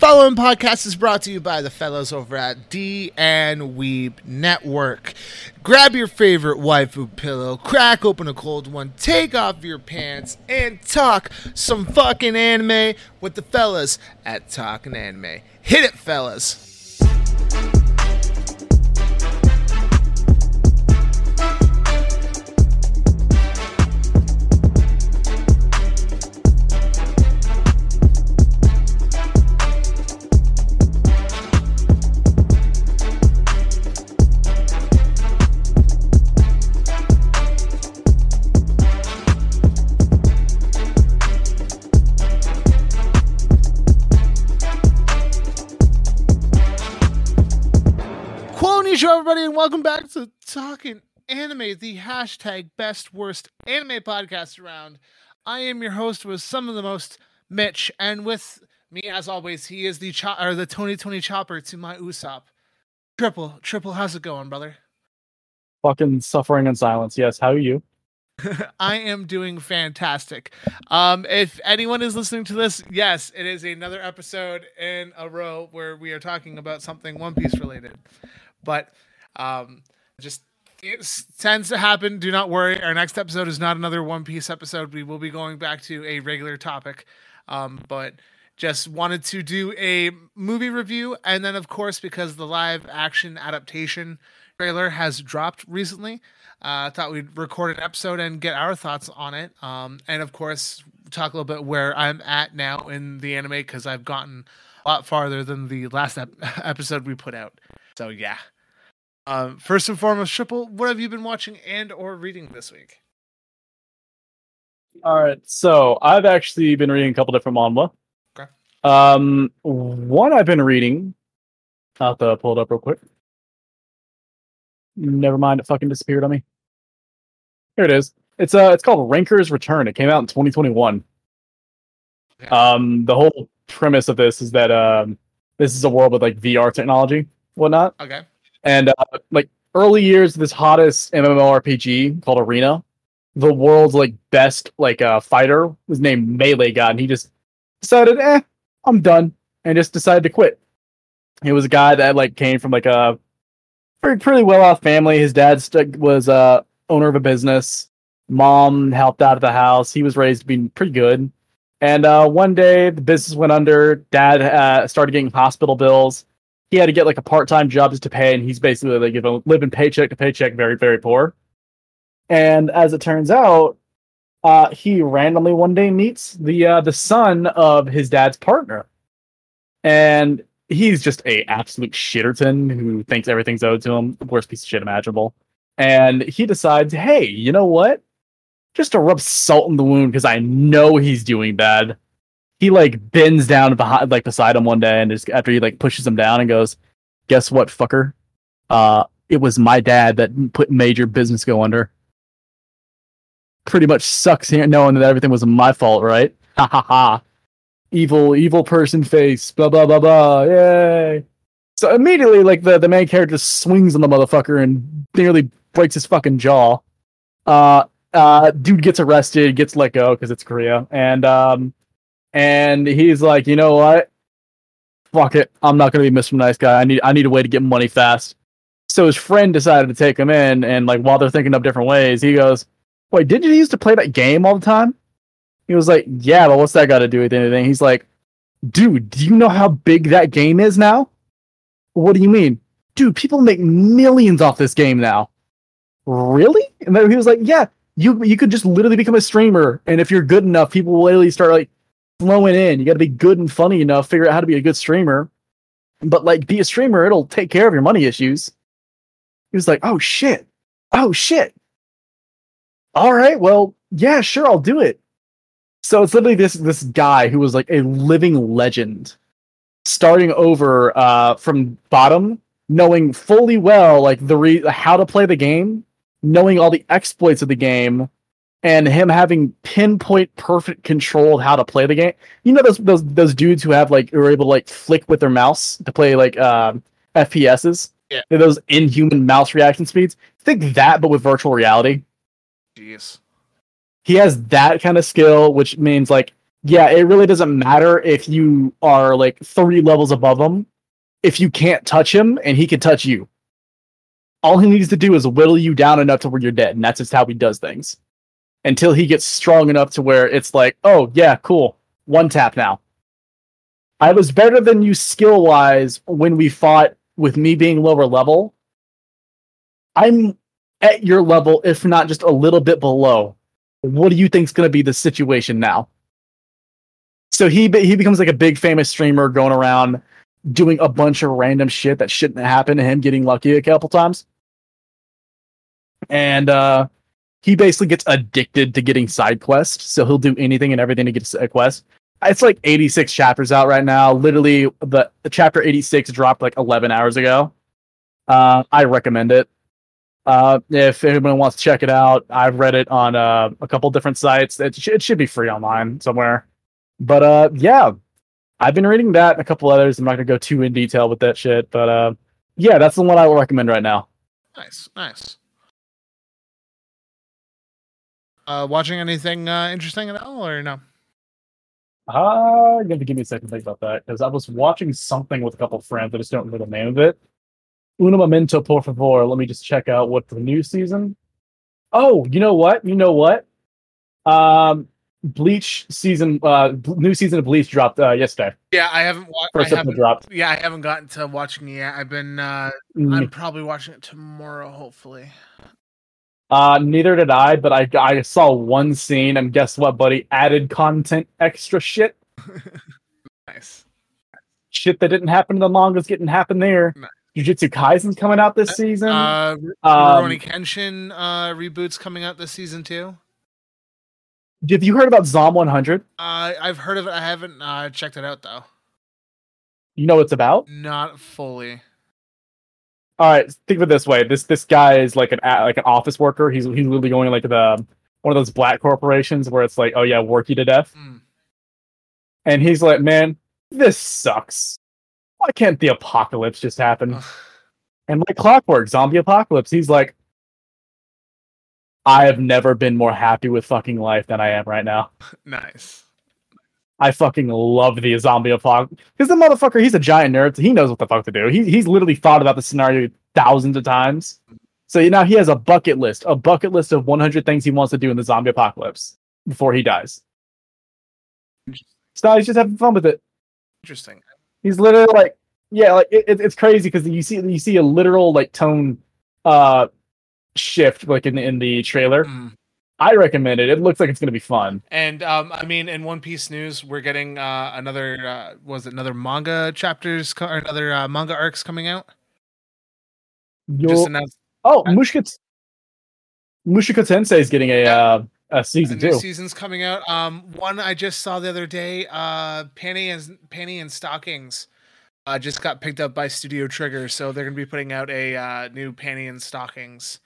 following podcast is brought to you by the fellows over at D and Weeb Network. Grab your favorite waifu pillow, crack open a cold one, take off your pants, and talk some fucking anime with the fellas at Talking Anime. Hit it, fellas. Everybody, and welcome back to Talking Anime, the hashtag best worst anime podcast around. I am your host with some of the most Mitch, and with me, as always, he is the cho- or the Tony Tony Chopper to my Usopp. Triple, triple, how's it going, brother? Fucking suffering in silence. Yes. How are you? I am doing fantastic. Um, if anyone is listening to this, yes, it is another episode in a row where we are talking about something One Piece related. But um, just it tends to happen. Do not worry. Our next episode is not another One Piece episode. We will be going back to a regular topic. Um, but just wanted to do a movie review, and then of course because the live action adaptation trailer has dropped recently. I uh, thought we'd record an episode and get our thoughts on it. Um, and of course, talk a little bit where I'm at now in the anime because I've gotten a lot farther than the last ep- episode we put out. So yeah. Um, first and foremost, Triple, what have you been watching and or reading this week? All right. So I've actually been reading a couple different manhwa. Okay. Um, one I've been reading. I'll have to pull it up real quick. Never mind, it fucking disappeared on me. Here it is. It's uh, it's called Ranker's Return. It came out in 2021. Yeah. Um, the whole premise of this is that um, this is a world with like VR technology, whatnot. Okay. And uh, like early years this hottest MMORPG called Arena, the world's like best like uh fighter was named Melee God, and he just decided, eh, I'm done, and just decided to quit. He was a guy that like came from like a pretty, pretty well off family. His dad st- was uh owner of a business. Mom helped out at the house. He was raised to be pretty good. And uh, one day the business went under. Dad uh, started getting hospital bills he had to get like a part-time job just to pay and he's basically like you know, living paycheck to paycheck very very poor. And as it turns out uh, he randomly one day meets the uh, the son of his dad's partner. And he's just a absolute shitterton who thinks everything's owed to him the worst piece of shit imaginable. And he decides hey you know what? Just to rub salt in the wound because i know he's doing bad he like bends down behind like beside him one day and just after he like pushes him down and goes guess what fucker? Uh it was my dad that put major business go under. Pretty much sucks here knowing that everything was my fault right? Ha ha ha. Evil evil person face blah blah blah blah. Yay. So immediately like the the main character swings on the motherfucker and nearly breaks his fucking jaw. Uh uh dude gets arrested gets let go because it's korea. And um and he's like, you know what? Fuck it. I'm not gonna be Mr. Nice Guy. I need I need a way to get money fast. So his friend decided to take him in, and like while they're thinking of different ways, he goes, Wait, did you used to play that game all the time? He was like, Yeah, but what's that got to do with anything? He's like, Dude, do you know how big that game is now? What do you mean? Dude, people make millions off this game now. Really? And then he was like, Yeah, you you could just literally become a streamer, and if you're good enough, people will literally start like flowing in. You got to be good and funny enough, figure out how to be a good streamer. But like, be a streamer, it'll take care of your money issues. He was like, oh shit. Oh shit. All right, well, yeah, sure, I'll do it. So it's literally this this guy who was like a living legend, starting over uh, from bottom, knowing fully well like the re- how to play the game, knowing all the exploits of the game, and him having pinpoint perfect control of how to play the game. You know those those those dudes who have like who are able to like flick with their mouse to play like um, FPSs. Yeah. Those inhuman mouse reaction speeds. Think that, but with virtual reality. Jeez. He has that kind of skill, which means like yeah, it really doesn't matter if you are like three levels above him. If you can't touch him and he can touch you, all he needs to do is whittle you down enough to where you're dead, and that's just how he does things. Until he gets strong enough to where it's like, oh yeah, cool, one tap now. I was better than you skill wise when we fought with me being lower level. I'm at your level, if not just a little bit below. What do you think's going to be the situation now? So he he becomes like a big famous streamer going around doing a bunch of random shit that shouldn't happen to him, getting lucky a couple times. And uh he basically gets addicted to getting side quests, so he'll do anything and everything to get a quest. It's like 86 chapters out right now. Literally, the, the chapter 86 dropped like 11 hours ago. Uh, I recommend it. Uh, if anyone wants to check it out, I've read it on uh, a couple different sites. It, sh- it should be free online somewhere. But uh, yeah, I've been reading that and a couple others. I'm not gonna go too in detail with that shit, but uh, yeah, that's the one I will recommend right now. Nice, nice. Uh, watching anything uh, interesting at all, or no? Uh, you have to give me a second to think about that because I was watching something with a couple friends. I just don't remember the name of it. Uno momento, por favor. Let me just check out what the new season. Oh, you know what? You know what? Um, Bleach season, uh, new season of Bleach dropped uh, yesterday. Yeah, I haven't watched. First episode haven't, dropped. yeah, I haven't gotten to watching it yet. I've been. Uh, Mm, I'm probably watching it tomorrow, hopefully. Uh, neither did I, but I I saw one scene, and guess what, buddy? Added content, extra shit, nice. shit that didn't happen in the manga's getting happen there. Nice. Jujutsu Kaisen's coming out this season. Uh, um, Rurouni Kenshin uh, reboots coming out this season too. have you heard about Zom 100? Uh, I've heard of it. I haven't uh, checked it out though. You know what it's about? Not fully. All right, think of it this way: this this guy is like an like an office worker. He's he's literally going like the one of those black corporations where it's like, oh yeah, work you to death, Mm. and he's like, man, this sucks. Why can't the apocalypse just happen? And like clockwork, zombie apocalypse. He's like, I have never been more happy with fucking life than I am right now. nice. I fucking love the zombie apocalypse because the motherfucker, he's a giant nerd. So he knows what the fuck to do. He he's literally thought about the scenario thousands of times. So now he has a bucket list, a bucket list of 100 things he wants to do in the zombie apocalypse before he dies. So now he's just having fun with it. Interesting. He's literally like, yeah, like it, it- it's crazy because you see you see a literal like tone uh shift like in in the trailer. Mm. I recommend it. It looks like it's gonna be fun. And um, I mean, in One Piece news, we're getting uh, another uh, was it another manga chapters co- or another uh, manga arcs coming out? Just You'll, announced oh, Mushka Mushoku Tensei is getting a Yeah. uh, a a season new two. season's coming out. Um, one I just saw the other day, uh, Panty and Panty and Stockings, uh, just got picked up by Studio Trigger, so they're gonna be putting out a uh, new Panty and Stockings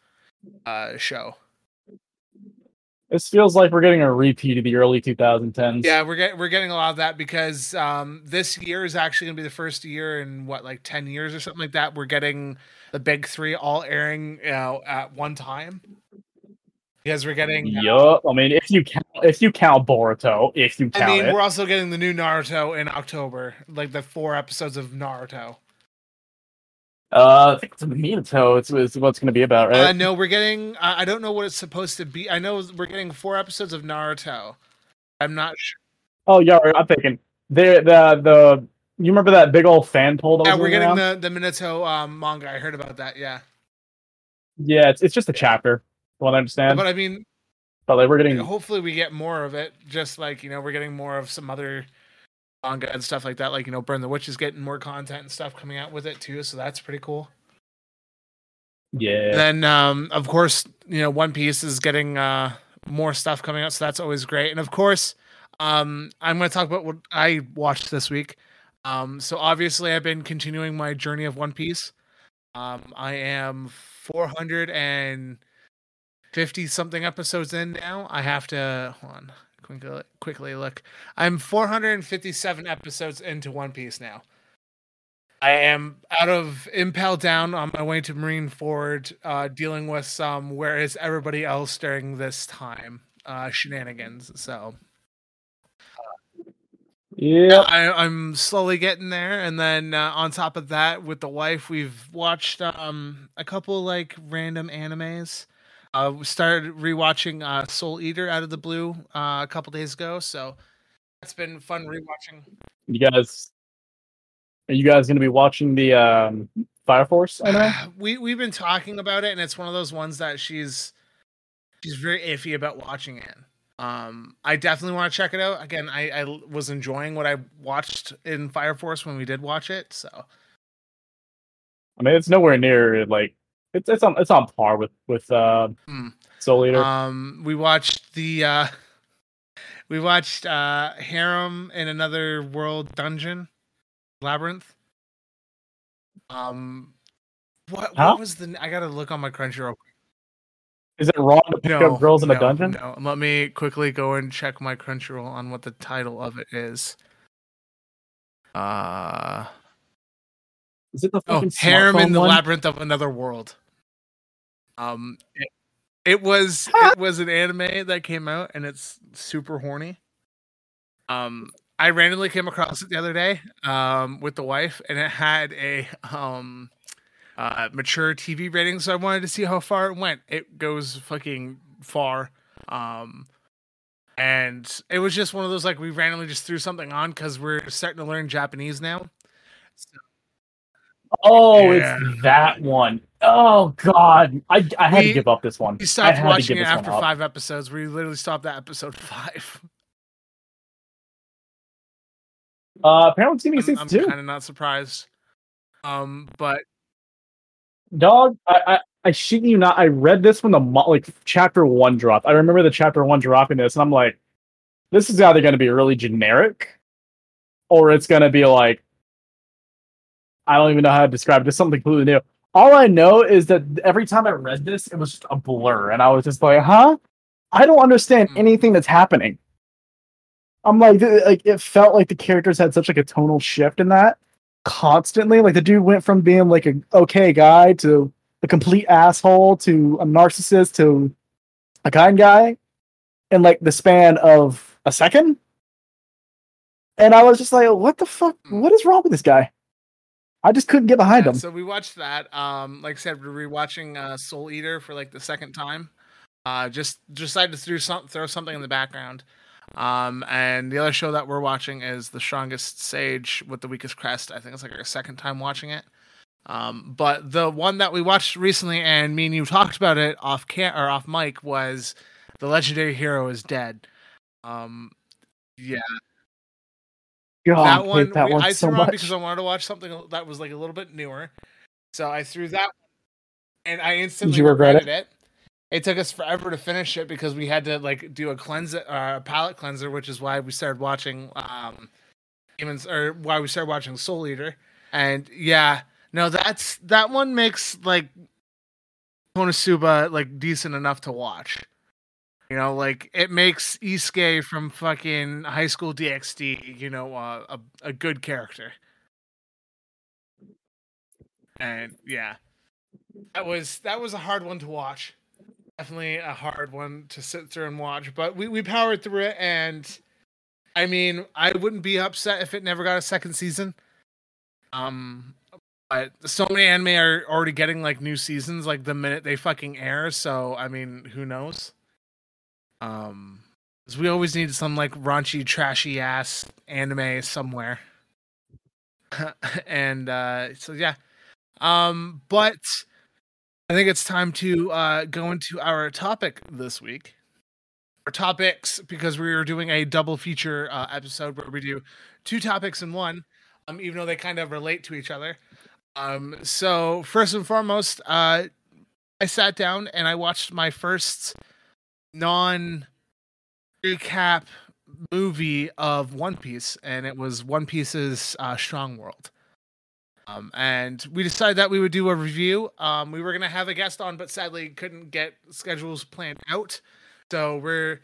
uh, show. This feels like we're getting a repeat of the early 2010s. Yeah, we're getting we're getting a lot of that because um, this year is actually gonna be the first year in what like ten years or something like that. We're getting the big three all airing you know, at one time because we're getting. Yup. I mean, if you count, if you count Boruto, if you count I mean, it, we're also getting the new Naruto in October, like the four episodes of Naruto. Uh, I think it's Minato. It's, it's what it's going to be about, right? Uh, no, we're getting. I I don't know what it's supposed to be. I know we're getting four episodes of Naruto. I'm not sure. oh, yeah. I'm thinking the the the. You remember that big old fan poll that Yeah, we're getting around? the the Minato um, manga. I heard about that. Yeah, Yeah, it's it's just a chapter. From what I understand, but I mean, but like we're getting hopefully we get more of it. Just like you know, we're getting more of some other manga and stuff like that. Like you know, Burn the Witch is getting more content and stuff coming out with it too. So that's pretty cool. yeah. Then, um, of course, you know, One Piece is getting uh, more stuff coming out, so that's always great. And of course, um, I'm going to talk about what I watched this week. Um, so obviously, I've been continuing my journey of One Piece. Um, I am 450 something episodes in now. I have to hold on quickly, quickly look. I'm 457 episodes into One Piece now. I am out of Impel Down on my way to Marineford, uh, dealing with some where is everybody else during this time uh, shenanigans. So Yeah. I, I'm slowly getting there, and then uh, on top of that, with the wife, we've watched um a couple like random animes. Uh, we started rewatching uh, Soul Eater out of the blue uh, a couple days ago, so that's been fun rewatching. You guys, are you guys going to be watching the um, Fire Force? anime? we we've been talking about it, and it's one of those ones that she's she's very iffy about watching it. Um, I definitely want to check it out. Again, I, I was enjoying what I watched in Fire Force when we did watch it, so I mean, it's nowhere near like it's it's on it's on par with with uh, Hmm. Soul Eater. Um, we watched the uh, we watched uh, Harem in Another World Dungeon Labyrinth. Um, what Huh? what was the? I gotta look on my Crunchyroll. Is it wrong to pick No, up girls in no, a dungeon? No, let me quickly go and check my Crunchyroll on what the title of it is. Uh Is it the oh, fucking Harem in the one? Labyrinth of Another World. Um, it, it was it was an anime that came out, and it's super horny. Um, I randomly came across it the other day, um, with the wife, and it had a um, uh, mature TV rating, so I wanted to see how far it went. It goes fucking far. Um, and it was just one of those like we randomly just threw something on because we're starting to learn Japanese now. Oh, Yeah. it's that one. Oh God, I I had We- to give up this one. I stopped had to watching give it after five episodes. We literally stopped at episode five. Uh, apparently, it's gonna be I'm, kind of not surprised. Um, but Dog, I, I I shit you not. I read this when the like chapter one dropped. I remember the chapter one dropping this, and I'm like, this is either gonna be really generic, or it's gonna be like, I don't even know how to describe it. Just something completely new. All I know is that every time I read this, it was just a blur, and I was just like, huh? I don't understand Hmm. anything that's happening. I'm like, like it felt like the characters had such like a tonal shift in that constantly. Like the dude went from being like a okay guy to a complete asshole to a narcissist to a kind guy in like the span of a second. And I was just like, what the fuck? What is wrong with this guy? I just couldn't get behind yeah, him. so we watched that. Um, like I said, we're rewatching uh, Soul Eater for like the second time. Uh, just decided to throw some throw something in the background. Um, and the other show that we're watching is The Strongest Sage with the Weakest Crest. I think it's like our second time watching it. Um, but the one that we watched recently, and me and you talked about it off can or off mic, was The Legendary Hero is Dead. Um, yeah, God, that one, that we, one I so threw on much. because I wanted to watch something that was like a little bit newer. So I threw that, and I instantly you regret regretted it? it. took us forever to finish it because we had to like do a cleanse, uh, palate cleanser, which is why we started watching um, demons, or why we started watching Soul Eater. And yeah, no, that's that one makes like Konosuba like decent enough to watch. You know, like it makes Isuke from fucking High School DxD, you know, uh, a a good character. And yeah, that was that was a hard one to watch. Definitely a hard one to sit through and watch, but we we powered through it, and I mean, I wouldn't be upset if it never got a second season. Um, but so many anime are already getting like new seasons like the minute they fucking air. So I mean, who knows? Um, 'cause we always need some like raunchy, trashy ass anime somewhere. and uh, so yeah, um, but I think it's time to uh, go into our topic this week. Our topics because we are doing a double feature uh, episode where we do two topics in one, um, even though they kind of relate to each other. Um, so first and foremost, uh, I sat down and I watched my first non recap movie of One Piece, and it was One Piece's uh, Strong World. Um, and we decided that we would do a review. Um, we were gonna have a guest on, but sadly couldn't get schedules planned out. So we're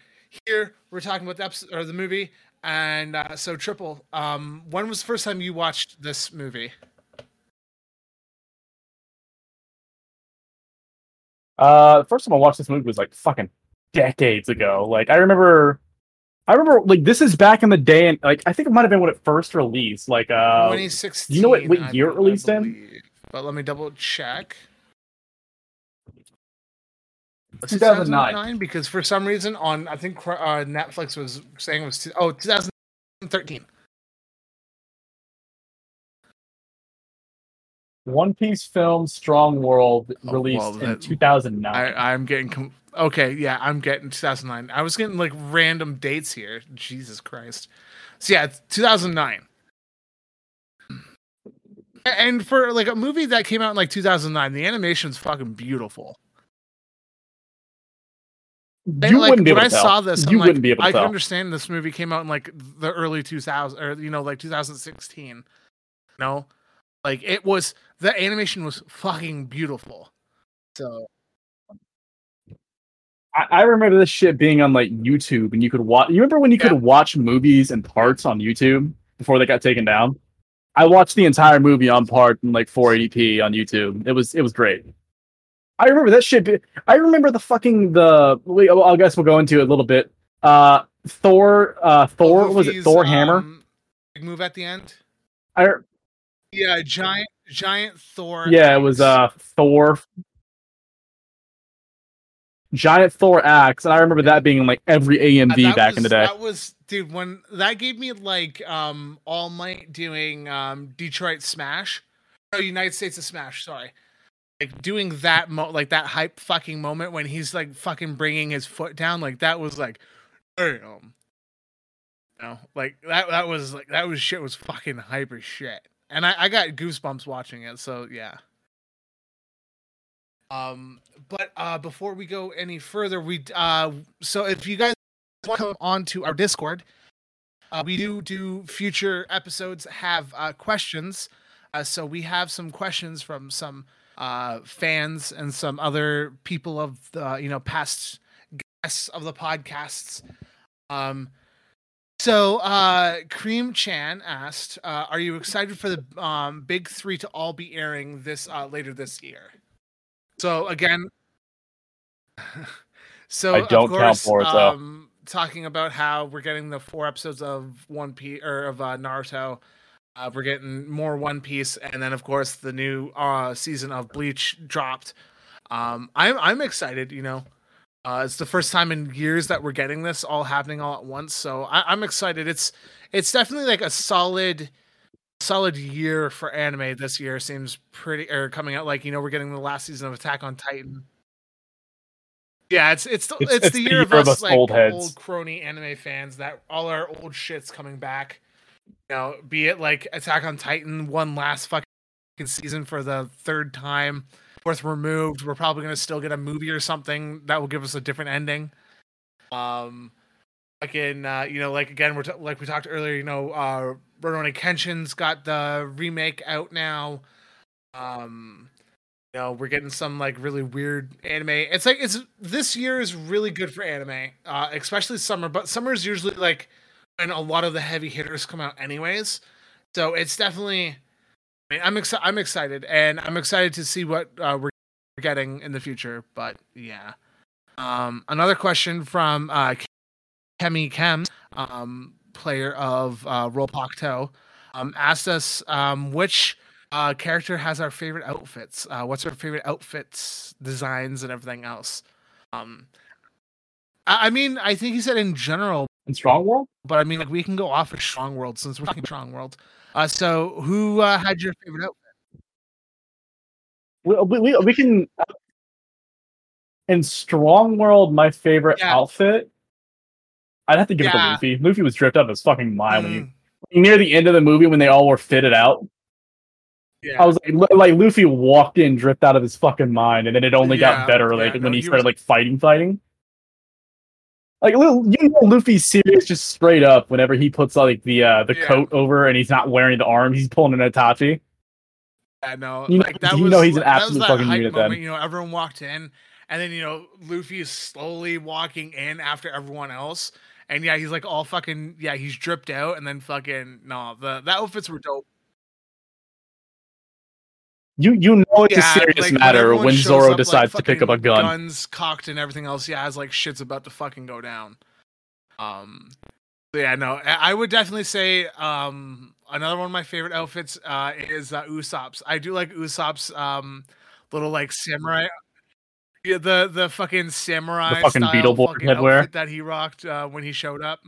here. We're talking about the episode or the movie. And uh, so, Triple, um, when was the first time you watched this movie? Uh, the first time I watched this movie was like fucking decades ago. Like I remember I remember like this is back in the day, and like I think it might have been when it first released. Like uh, 2016. you know what- what I year it released in? But let me double check. 2009. because for some reason on I think uh, Netflix was saying it was two, oh 2013. One Piece film Strong World Oh, released well, in 2009. I I'm getting com- okay. Yeah, I'm getting 2009. I was getting like random dates here. Jesus Christ. So yeah, 2009. And for like a movie that came out in like 2009, the animation's fucking beautiful. you like, wouldn't be able when to I tell. saw this, I'm you like, wouldn't be able to I can understand this movie came out in like the early 2000s or you know like 2016. No, like it was the animation was fucking beautiful. So I, I remember this shit being on like YouTube, and you could watch. You remember when you Yeah. could watch movies and parts on YouTube before they got taken down? I watched the entire movie on part in like 480p on YouTube. It was it was great. I remember that shit. be- I remember the fucking the. We, well, I guess we'll go into it a little bit. Uh, Thor. Uh, Thor was it Thor Hammer? um, big move at the end. I Yeah, giant giant Thor. yeah, it was uh Thor. Giant Thor axe, and I remember that being in like every Uh, AMV that back in the day. That was dude when that gave me like um All Might doing um Detroit Smash. No, United States of Smash, sorry. Like doing that mo like that hype fucking moment when he's like fucking bringing his foot down like that was like damn. No, like that that was like that was shit was fucking hyper shit. And I I got goosebumps watching it, so yeah. Um, but uh, before we go any further, we uh, so if you guys want to come on to our Discord, uh, we do do future episodes have uh, questions. Uh, so we have some questions from some uh, fans and some other people of the you know past guests of the podcasts. Um, so uh, Cream Chan asked, uh, "Are you excited for the um, big three to all be airing this uh, later this year?" So again, so I of don't count course, for it, though. um, talking about how we're getting the four episodes of One Piece or of uh, Naruto. Uh, we're getting more One Piece, and then of course the new uh, season of Bleach dropped. Um, I'm I'm excited. You know, uh, it's the first time in years that we're getting this all happening all at once. So I, I'm excited. It's it's definitely like a solid solid year for anime this year. Seems pretty or coming out like you know we're getting the last season of Attack on Titan. Yeah, it's it's the, it's, It's- it's the the year of year of us, like old old crony anime fans that all our old shits coming back. You know, be it like Attack on Titan one last fucking season for the third time, fourth removed. We're probably gonna still get a movie or something that will give us a different ending. Um, fucking, uh, you know, like again, we're t- like we talked earlier. You know, uh, Rurouni Kenshin's got the remake out now. Um, you know, we're getting some like really weird anime. It's like it's this year is really good for anime, uh, especially summer. But summer is usually like when a lot of the heavy hitters come out, anyways. So it's definitely. I mean, I'm excited. I'm excited, and I'm excited to see what uh, we're getting in the future. But yeah, um, another question from uh, Kemi Kem, um, player of uh, Rollpokto, um, asked us um, which uh, character has our favorite outfits. Uh, what's our favorite outfits, designs, and everything else? Um, I, I mean, I think he said in general, in Strong World. but I mean, like we can go off of Strong World since we're talking Strong World. Uh, so who uh, had your favorite outfit? We, we, we, we can in Strong World. My favorite Yeah. outfit. I'd have to give it to Luffy. Luffy was dripped out of his fucking mind when Mm, near the end of the movie when they all were fitted out. yeah. I was like, like Luffy walked in, dripped out of his fucking mind, and then it only Yeah, got better yeah, like no, when he he started was- like fighting, fighting. Like you know, Luffy's serious just straight up whenever he puts like the uh the Yeah. coat over and he's not wearing the arm, he's pulling an Itachi. I know. You know- like that you was know he's an absolute fucking unit moment, then. You know, everyone walked in, and then you know Luffy is slowly walking in after everyone else, and yeah, he's like all fucking yeah, he's dripped out, and then fucking no, the the outfits were dope. You you know it's yeah, a serious like, matter everyone when Zoro up, like, decides to pick up a gun. guns cocked and everything else. Yeah, as like shit's about to fucking go down. Um, yeah, no, I I would definitely say um another one of my favorite outfits uh is uh, Usopp's. I do like Usopp's um little like samurai. Yeah, the the fucking samurai fucking style Beetleborg fucking headwear. that he rocked uh, when he showed up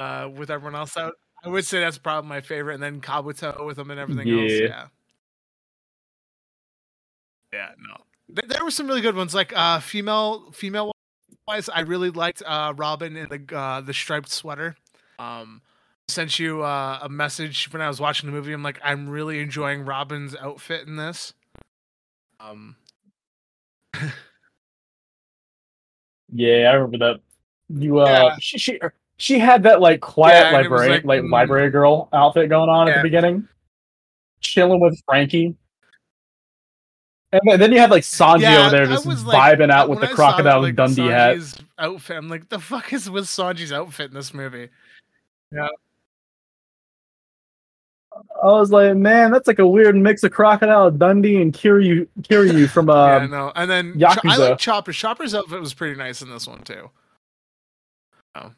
uh, with everyone else out. I would say that's probably my favorite, and then Kabuto with him and everything else. Yeah. Yeah. Yeah, no. There, there were some really good ones, like uh, female female wise. I really liked uh, Robin in the uh, the striped sweater. Um, sent you uh, a message when I was watching the movie. I'm like, I'm really enjoying Robin's outfit in this. Um, Yeah, I remember that. You uh, Yeah. she, she she had that like quiet Yeah, and it was library like, like, mm. library girl outfit going on at the beginning, chilling with Frankie. And then, you had like Sanji yeah, over there just was like- vibing out with the I saw, crocodile like, Dundee hat. Outfit. I'm like, the fuck is with Sanji's outfit in this movie? I was like, man, that's like a weird mix of crocodile Dundee and Kiryu Kiryu from yeah, um, no. And then Cho- I like Chopper. Chopper's outfit was pretty nice in this one too. Oh.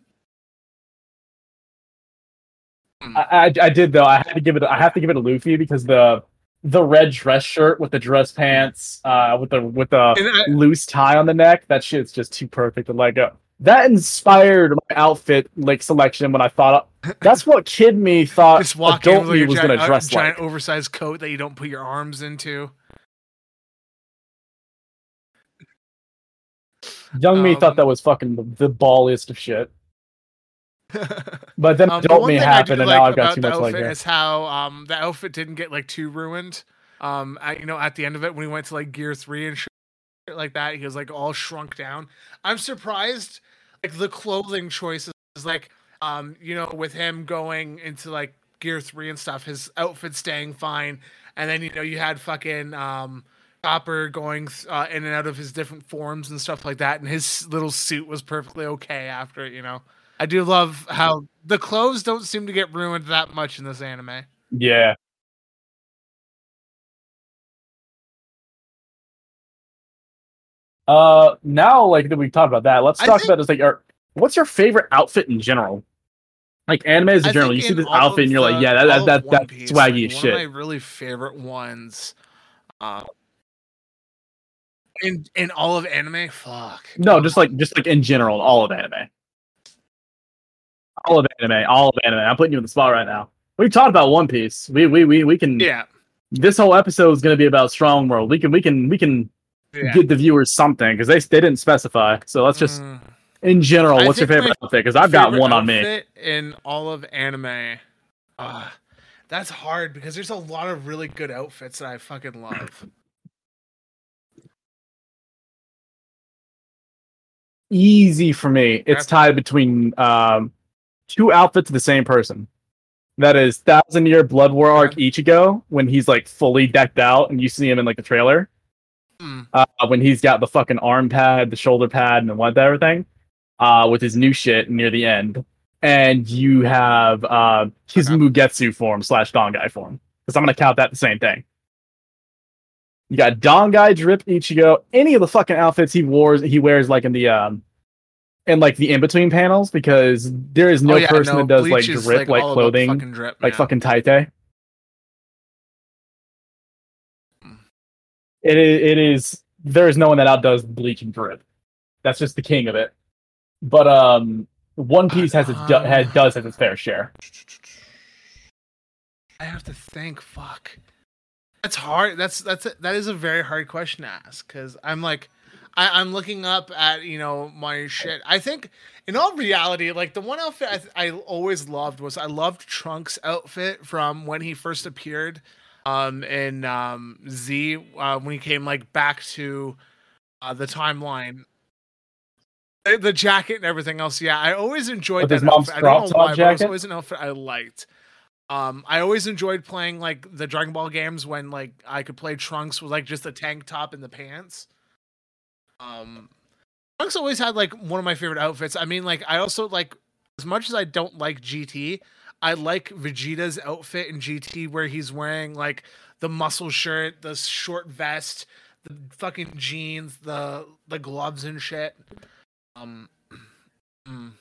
Hmm. I, I I did though. I had to give it. I have to give it to Luffy because the the red dress shirt with the dress pants, uh, with the with the I- loose tie on the neck. That shit's just too perfect. And like, uh, that inspired my outfit like selection when I thought that's what kid me thought just walking adult me was gonna uh, dress giant like. Giant oversized coat that you don't put your arms into. Young me um, thought that was fucking the, the balliest of shit. But then Um, adult one me I happened, and like now I've got too the much like outfit that. is how um the outfit didn't get like too ruined. Um, at, you know, at the end of it when he went to like Gear Three and shit like that, he was like all shrunk down. I'm surprised, like the clothing choices, like um, you know, with him going into like Gear Three and stuff, his outfit staying fine, and then you know you had fucking um. Chopper going uh, in and out of his different forms and stuff like that, and his little suit was perfectly okay after it. You know, I do love how the clothes don't seem to get ruined that much in this anime. Yeah. Uh, now like that we've talked about that, let's I talk think- about just like our, what's your favorite outfit in general? Like anime as a general, you see this outfit and you're like, yeah, that that, that that's Piece, swaggy like, as One shit. of my really favorite ones. Uh, in in all of anime, fuck. No, just like just like in general, all of anime. All of anime, all of anime. I'm putting you in the spot right now. We talked about One Piece. We we we we can. Yeah, This whole episode is going to be about Strong World. We can we can we can yeah. give the viewers something because they they didn't specify. So let's just Mm. in general, I what's your favorite outfit? Because I've got one on me. in all of anime. Uh, that's hard because there's a lot of really good outfits that I fucking love. Easy for me. It's tied between um, two outfits of the same person. That is Thousand Year Blood War arc Ichigo when he's like fully decked out and you see him in like the trailer. Mm. Uh, when he's got the fucking arm pad, the shoulder pad, and the what everything, uh, with his new shit near the end. And you have uh, his Okay. Mugetsu form slash Dangai form. Because I'm gonna count that the same thing. You got Dangai drip Ichigo, any of the fucking outfits he wears he wears like in the um in like the in between panels because there is no Oh, yeah, person no, that does Bleach like drip like about clothing fucking drip, like fucking Tite. It is, it is there is no one that outdoes Bleach and drip. That's just the king of it. But um One Piece has its has, does has its fair share. I have to think. Fuck. That's hard. That's that's a, that is a very hard question to ask because I'm like, I, I'm looking up at you know my shit. I think in all reality, like the one outfit I, th- I always loved was I loved Trunks' outfit from when he first appeared, um, in um Z uh, when he came like back to, uh, the timeline. The- The jacket and everything else, yeah. I always enjoyed With that mom's outfit. I don't know why, but it was jacket? always an outfit I liked. Um, I always enjoyed playing like the Dragon Ball games when like I could play Trunks with like just the tank top and the pants. Um, Trunks always had like one of my favorite outfits. I mean, like I also like as much as I don't like GT, I like Vegeta's outfit in GT where he's wearing like the muscle shirt, the short vest, the fucking jeans, the the gloves and shit. Um, mm.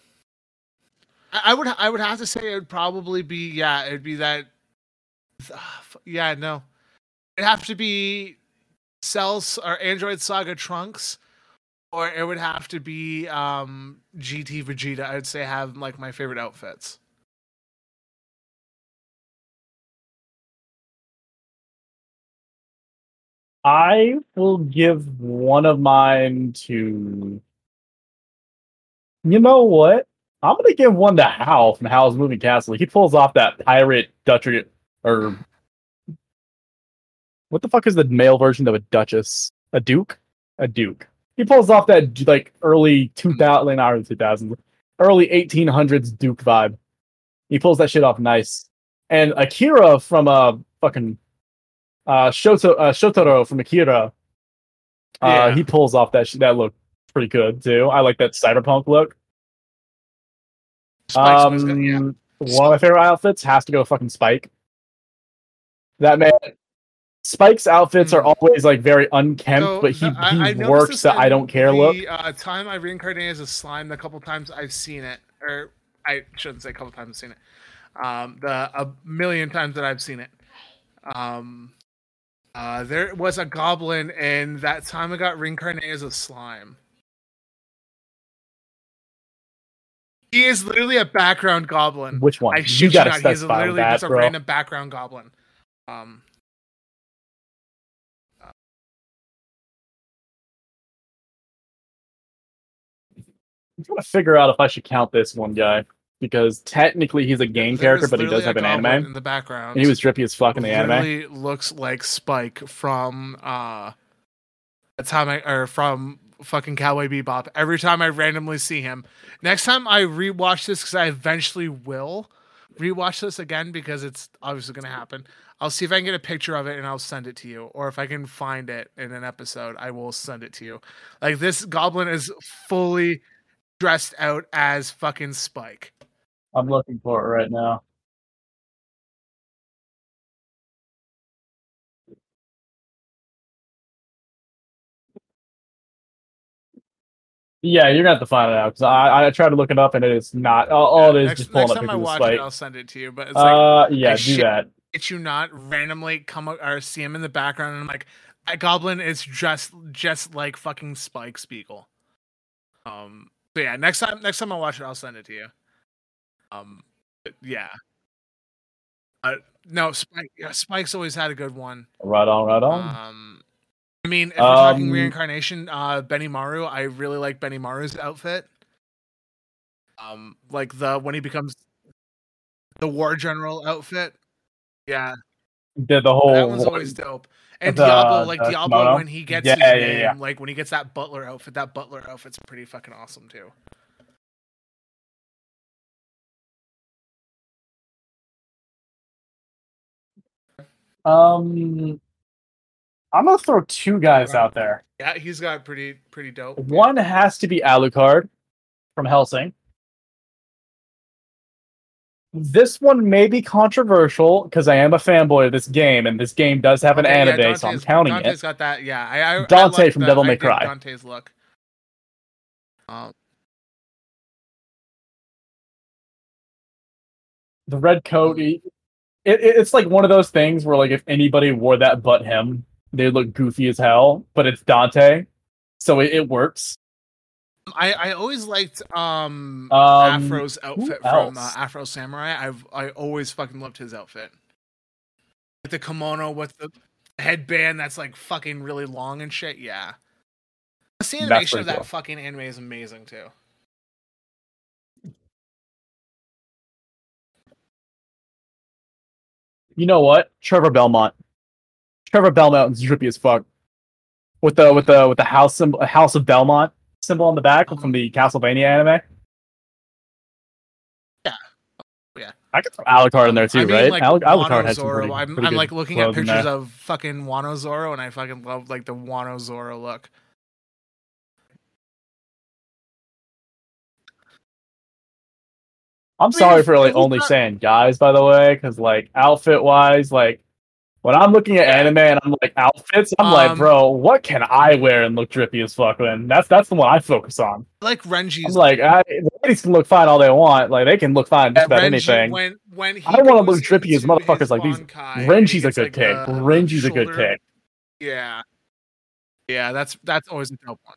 I I would I would have to say it would probably be yeah it'd be that yeah no it'd have to be cells or Android Saga Trunks or it would have to be um GT Vegeta I'd say have like my favorite outfits. I will give one of mine to. You know what? I'm gonna give one to Howl from Howl's Moving Castle. He pulls off that pirate Dutch or what the fuck is the male version of a Duchess? A Duke? A Duke. He pulls off that like early 2000, not early 2000s, early 1800s Duke vibe. He pulls that shit off nice. And Akira from uh fucking uh Shoto uh, Shotaro from Akira. Uh Yeah. he pulls off that sh- that look pretty good too. I like that cyberpunk look. Spike's Um, yeah. one of my favorite outfits has to go fucking Spike. That man, Spike's outfits are Mm. always like very unkempt, So, but he, the- I- he I works the I don't care look. Uh, time I reincarnated as a slime, the couple times I've seen it, or I shouldn't say a couple times I've seen it, um, the a million times that I've seen it. Um, uh, there was a goblin, and that time I got reincarnated as a slime. He is literally a background goblin. Which one? I you shit you gotta not. He's literally that, just a bro. random background goblin. Um, I'm trying to figure out if I should count this one guy because technically he's a game there character, but he does have an anime, in the background. and he was drippy as fuck in the anime. looks like Spike from uh I or from fucking Cowboy Bebop. Every time I randomly see him. Next time I rewatch this because I eventually will rewatch this again because it's obviously gonna happen. I'll see if I can get a picture of it and I'll send it to you. Or if I can find it in an episode, I will send it to you. Like this goblin is fully dressed out as fucking Spike. I'm looking for it right now. Yeah, you're gonna have to find it out because I, I tried to look it up and it is not. All, all it is next, just pulling next up time I watch it, I'll send it to you. But it's like uh, yeah, I do shit- that. it you not randomly come or see him in the background and I'm like, that goblin is just just like fucking Spike Spiegel. Um so yeah, next time next time I watch it, I'll send it to you. Um yeah. Uh, no, Spike yeah, Spike's always had a good one. Right on, right on. Um I mean, if we're talking Um, reincarnation, uh Benimaru, I really like Benimaru's outfit. Um like the when he becomes the war general outfit. Yeah, Did the whole that one's always dope. And the- Diablo, like Diablo, kimono? when he gets Yeah, his yeah, name, yeah. like when he gets that butler outfit, that butler outfit's pretty fucking awesome too. Um, I'm gonna throw two guys out there. Yeah, he's got pretty pretty dope. One has to be Alucard from Hellsing. This one may be controversial because I am a fanboy of this game, and this game does have an Okay, yeah, anime, so I'm Dante's- counting Dante's it. got that. Yeah, I, I I Dante like from the- Devil May Cry. Dante's look. Um, The red coat, he- it, it, it's like one of those things where, like, if anybody wore that but him, they look goofy as hell. But it's Dante, so it, it works. I I always liked um, Um, Afro's outfit from uh. Afro Samurai. I've I always fucking loved his outfit. With the kimono with the headband that's like fucking really long and shit. Yeah. The That's animation of pretty that cool. fucking anime is amazing too. You know what? Trevor Belmont. Trevor Belmont's drippy as fuck. With the with the with the house symbol, House of Belmont symbol on the back from the Castlevania anime. Yeah. Oh, yeah. I could throw Alucard in there too, I mean, right? like Al- Alucard has some pretty, I'm, I'm like looking at pictures of fucking Wano Zoro, and I fucking love like the Wano Zoro look. I'm sorry for like only saying guys, by the way, because like outfit wise, like When I'm looking at anime and I'm like outfits, I'm like, Um, bro, what can I wear and look drippy as fuck? Then that's that's the one I focus on. Like I'm Renji's. like, I, the ladies can look fine all they want. Like they can look fine just about Renji, anything. When when he I don't wanna look drippy as motherfuckers like these. And Renji's a good like, pick. the- Renji's a good shoulder- pick. Yeah, yeah, that's that's always a dope one.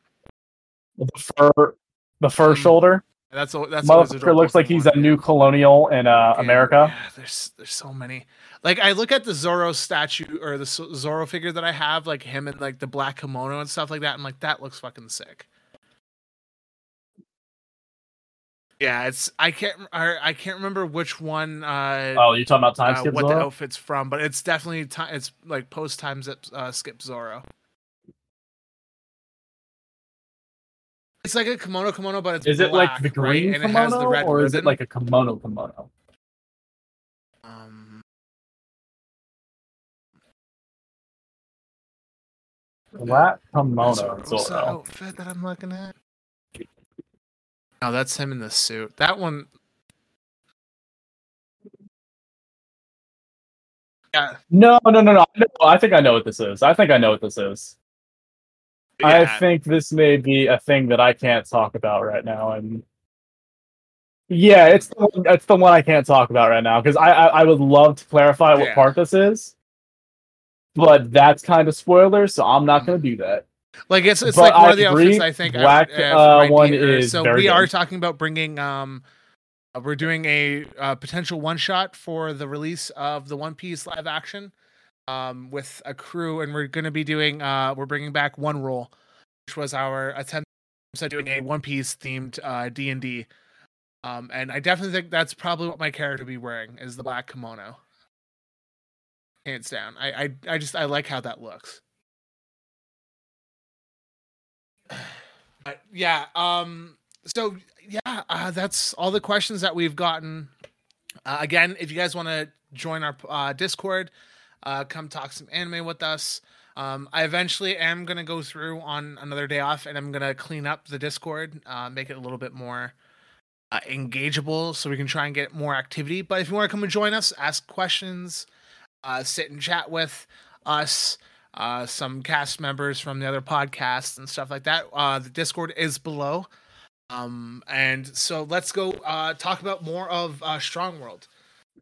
The fur, the fur Mm. shoulder. That's al- that's a Motherfucker looks like he's a new colonial in uh, Yeah, America. Yeah, there's there's so many. Like I look at the Zoro statue or the Zoro figure that I have, like him in like the black kimono and stuff like that. I'm like, that looks fucking sick. Yeah, it's I can't I, I can't remember which one uh, Oh, you talking about time uh skip what the outfit's from, but it's definitely time. It's like post that uh, skip Zoro. It's like a kimono kimono, but it's Is it like the green right? and kimono, it has the red or is it like a kimono kimono? um, Black kimono Zoro. outfit that I'm looking at? Oh, that's him in the suit. That one. Yeah, No, no, no, no. No, I think I know what this is. I think I know what this is. I think this may be a thing that I can't talk about right now, and yeah, it's the one, it's the one I can't talk about right now because I, I I would love to clarify what Yeah. part this is, but that's kind of spoiler, so I'm not going to do that. like it's it's but like one I of the agree, outfits I think I black, would, uh, uh, one is So very we are good. talking about bringing um, uh, we're doing a uh, potential one shot for the release of the One Piece live action, um, with a crew, and we're going to be doing uh, we're bringing back one rule, which was our attempt at doing a One Piece themed uh D and D. Um, and I definitely think that's probably what my character will be wearing is the black kimono. Hands down. I, I I just I like how that looks. But yeah, um so yeah, uh, that's all the questions that we've gotten. Uh, again, if you guys want to join our uh, Discord, uh, come talk some anime with us. Um, I eventually am gonna go through on another day off, and I'm gonna clean up the Discord, uh, make it a little bit more uh, engageable, so we can try and get more activity. But if you want to come and join us, ask questions, uh, sit and chat with us, uh, some cast members from the other podcasts and stuff like that. Uh, the Discord is below. Um, and so let's go uh, talk about more of uh, Strong World.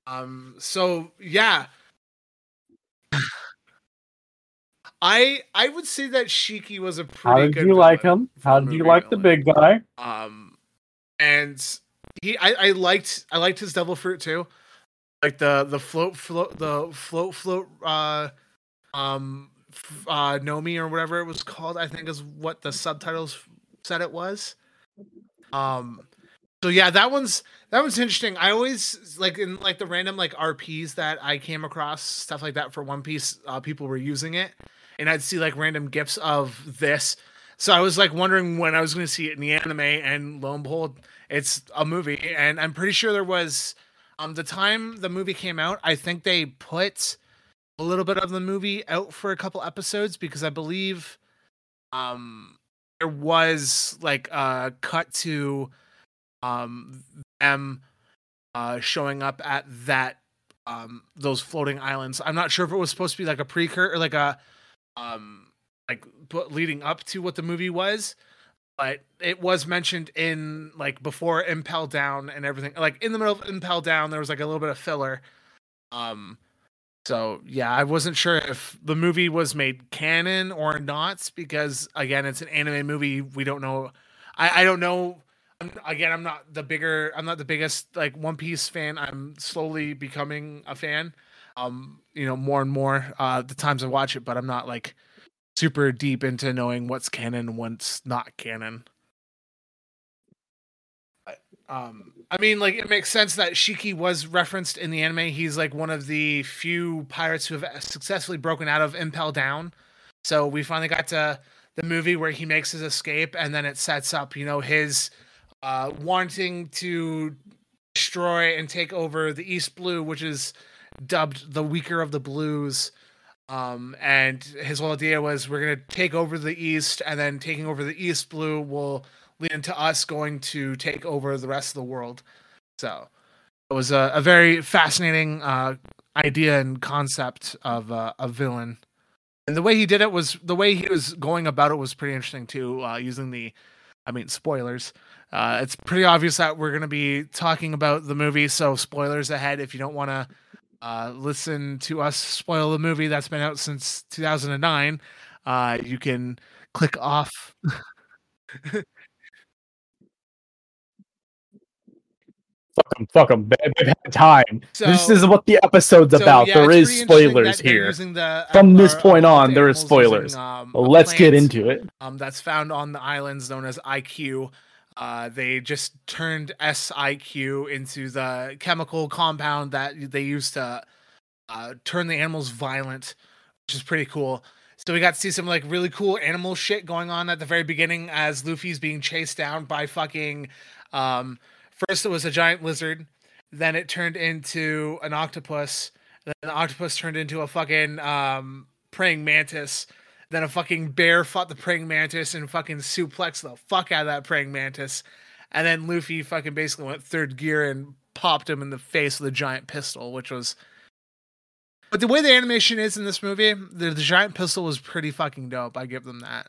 Um, so yeah, I I would say that Shiki was a pretty How did you like him? How did you like the big guy? Um, and he, I, I liked, I liked his devil fruit too, like the the float, float, the float, float, uh, um, uh, Nomi or whatever it was called. I think is what the subtitles said it was. Um, so yeah, that one's that one's interesting. I always like in like the random like RPs that I came across stuff like that for One Piece. Uh, people were using it, and I'd see like random gifs of this. So I was like wondering when I was going to see it in the anime, and lo and behold, it's a movie. And I'm pretty sure there was, um, the time the movie came out, I think they put a little bit of the movie out for a couple episodes because I believe, um, there was like a cut to, um, them, uh, showing up at that, um, those floating islands. I'm not sure if it was supposed to be like a precursor or like a, um like leading up to what the movie was but it was mentioned in like before impel down and everything like in the middle of impel down there was like a little bit of filler. Um so yeah i wasn't sure if the movie was made canon or not because again it's an anime movie. We don't know. I i don't know again i'm not the bigger i'm not the biggest like one piece fan. I'm slowly becoming a fan um you know more and more uh the times i watch it but i'm not like super deep into knowing what's canon and what's not canon. Um i mean like it makes sense that shiki was referenced in the anime. He's like one of the few pirates who have successfully broken out of impel down. So we finally got to the movie where he makes his escape and then it sets up you know his uh wanting to destroy and take over the east blue which is dubbed the weaker of the blues um and his whole idea was we're going to take over the east and then taking over the east blue will lead into us going to take over the rest of the world so it was a, a very fascinating uh idea and concept of uh, a villain. And the way he did it was the way he was going about it was pretty interesting too. Uh, using the, I mean, spoilers. Uh, it's pretty obvious that we're going to be talking about the movie, so spoilers ahead if you don't want to uh, listen to us spoil the movie that's been out since 2009. Uh, you can click off. Fuck them, fuck them. They've had time. So, this is what the episode's so, about. yeah, there is spoilers here. the- From this point on, the there is spoilers. using, um, let's get into it. um, that's found on the islands known as IQ. Uh, they just turned SIQ into the chemical compound that they used to uh, turn the animals violent, which is pretty cool. So we got to see some like really cool animal shit going on at the very beginning as Luffy's being chased down by fucking. Um, first, it was a giant lizard, then it turned into an octopus, then the octopus turned into a fucking um, praying mantis. Then a fucking bear fought the praying mantis and fucking suplexed the fuck out of that praying mantis. And then Luffy fucking basically went third gear and popped him in the face with a giant pistol, which was. But the way the animation is in this movie, the, the giant pistol was pretty fucking dope. I give them that.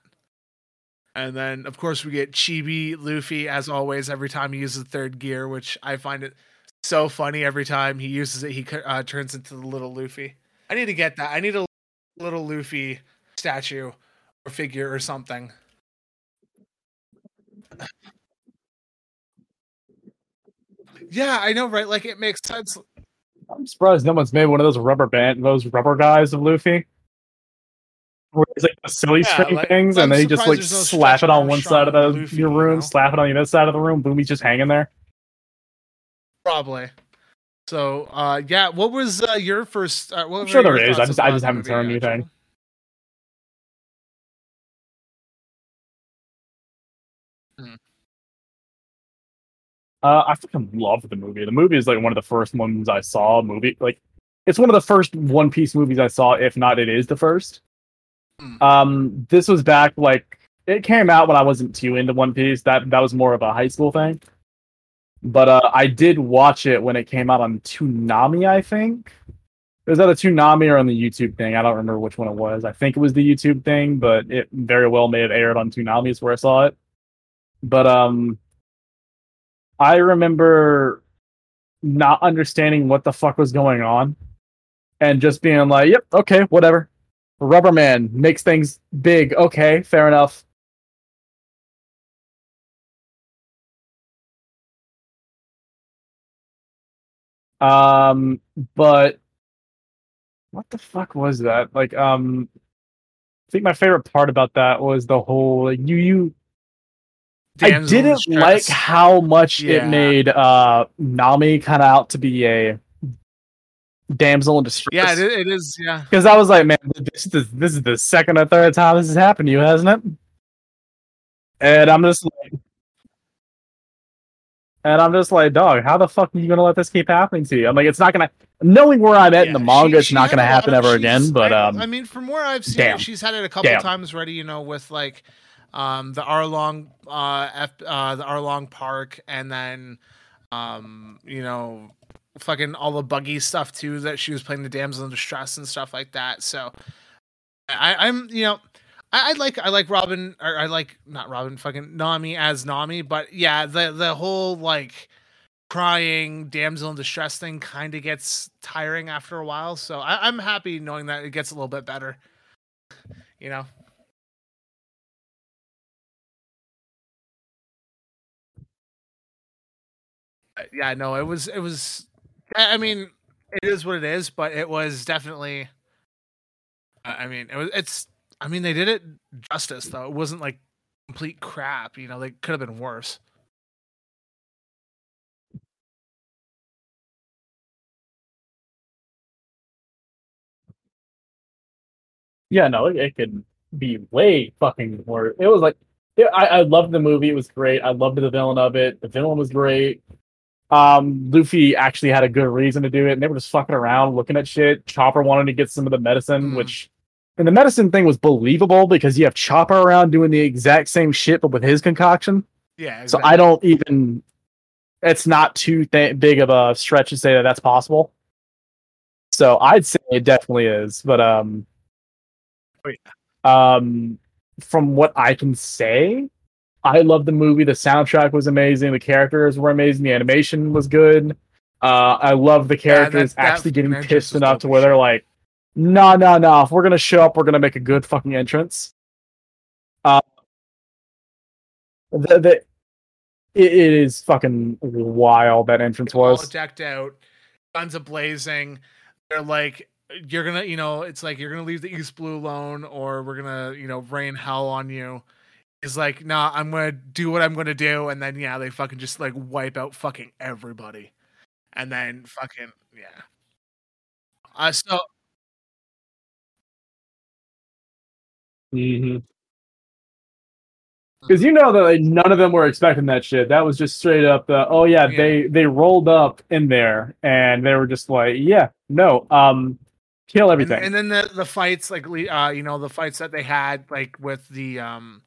And then, of course, we get Chibi Luffy as always every time he uses third gear, which I find it so funny every time he uses it. He uh, turns into the little Luffy. I need to get that. I need a little Luffy statue or figure or something. Yeah, I know, right? Like it makes sense. I'm surprised no one's made one of those rubber band, those rubber guys of Luffy. Where it's like the silly Yeah, string like, things, I'm and then you just like no slap it on one side of the, Luffy, your you room, know? slap it on the other side of the room, boom, he's just hanging there. Probably. So, uh, yeah. What was uh, your first? Uh, what I'm sure there is. I just- I just haven't turned anything. Uh, I fucking love the movie. The movie is like one of the first ones I saw. Movie like it's one of the first One Piece movies I saw. If not, it is the first. Hmm. Um, this was back like it came out when I wasn't too into One Piece. That that was more of a high school thing. But uh, I did watch it when it came out on Toonami. I think it was either Toonami or on the YouTube thing. I don't remember which one it was. I think it was the YouTube thing, but it very well may have aired on Toonami. Is where I saw it. But um, I remember not understanding what the fuck was going on and just being like, yep, okay, whatever. Rubber Man makes things big. Okay, fair enough. Um, but what the fuck was that? Like, um, I think my favorite part about that was the whole like you you I didn't like how much Yeah. it made uh Nami kind of out to be a damsel in distress. Yeah, it, it is. Yeah. because I was like, man, this is this is the second or third time this has happened to you, hasn't it? And I'm just like, and I'm just like, dog, how the fuck are you gonna let this keep happening to you? I'm like, it's not gonna. Knowing where I'm at in the manga, she- it's she not gonna happen of- ever again. But I, um, I mean, from where I've seen damn. it, she's had it a couple Damn. times already. You know, with like um the Arlong uh F, uh the Arlong Park, and then um you know fucking all the buggy stuff too that she was playing the damsel in distress and stuff like that. So I, I'm you know. I, I like I like Robin or I like not Robin fucking Nami as Nami, but yeah, the the whole like crying damsel in distress thing kind of gets tiring after a while. So I, I'm happy knowing that it gets a little bit better. You know. Yeah, no, it was it was. I mean, it is what it is, but it was definitely. I mean, it was. It's. I mean, they did it justice though. It wasn't like complete crap. You know, they could have been worse. Yeah, no, it, it could be way fucking worse. It was like, yeah, I, I loved the movie. It was great. I loved the villain of it. The villain was great. Um, Luffy actually had a good reason to do it, and they were just fucking around looking at shit. Chopper wanted to get some of the medicine, Mm. which, and the medicine thing was believable because you have Chopper around doing the exact same shit, but with his concoction. Yeah. So. I don't even. It's not too th- big of a stretch to say that that's possible. So I'd say it definitely is. But um, Wait. um, from what I can say, I love the movie. The soundtrack was amazing. The characters were amazing. The animation was good. Uh, I love the characters that actually getting pissed enough to where they're like, "No, no, no! If we're gonna show up, we're gonna make a good fucking entrance." Uh, the, the it, it is fucking wild that entrance all was. decked out, guns a blazing. They're like, you're gonna, you know, it's like you're gonna leave the East Blue alone, or we're gonna, you know, rain hell on you. He's like, nah, I'm gonna do what I'm gonna do, and then yeah, they fucking just like wipe out fucking everybody, and then fucking yeah. Uh, so Because you know that like, none of them were expecting that shit. That was just straight up the oh yeah, Yeah. they they rolled up in there and they were just like yeah no um kill everything. and then the the fights like uh you know the fights that they had like with the um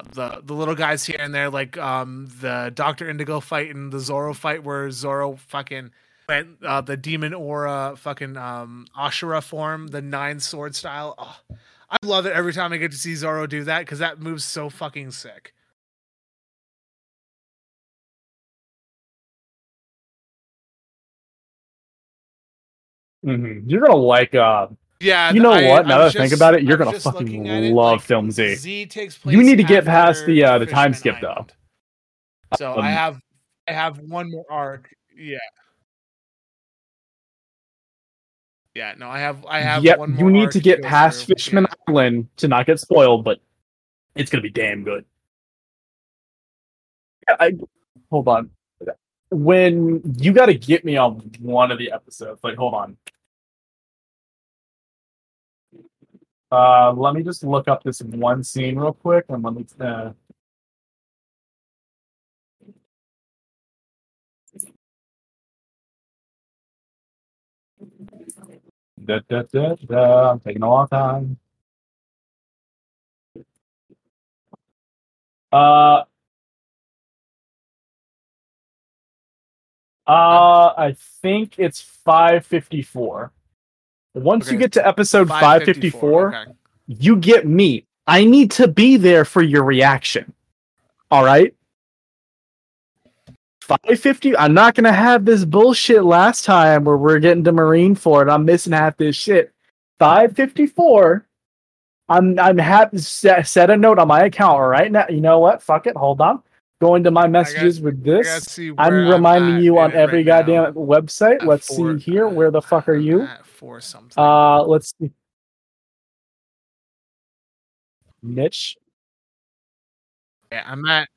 the the little guys here and there like um the Doctor Indigo fight and the Zoro fight where Zoro fucking went uh, the demon aura fucking um Ashura form the nine sword style. Oh, I love it every time I get to see Zoro do that because that moves so fucking sick. Mhm. You're gonna like uh Yeah, you know I- what? Now that I think about it, you're I was gonna fucking love like, Film Z. Z takes You need to get past the, uh, the time skip, though. So I Um, have I have one more arc. Yeah. Yeah, no, I have I have Yep, one more you need to get go past through. Fishman Yeah. Island to not get spoiled, but it's gonna be damn good. Yeah, I hold on. When you got to get me on one of the episodes, like hold on. Uh, let me just look up this one scene real quick, and let me. Uh, da, da, da, da. I'm taking a long time. Uh, uh, I think it's 554. Once you get to episode 554, okay. you get me. I need to be there for your reaction. All right? 550. I'm not going to have this bullshit last time where we're getting to Marineford. I'm missing half this shit. 554. I'm I'm happy set, set a note on my account right now. You know what? Fuck it. Hold on. Going to my messages with gotta this. I'm reminding at you on every right now. goddamn website. At Let's four- see here. Where the fuck are I'm you? At four something. Uh, let's see. Niche. yeah, I'm at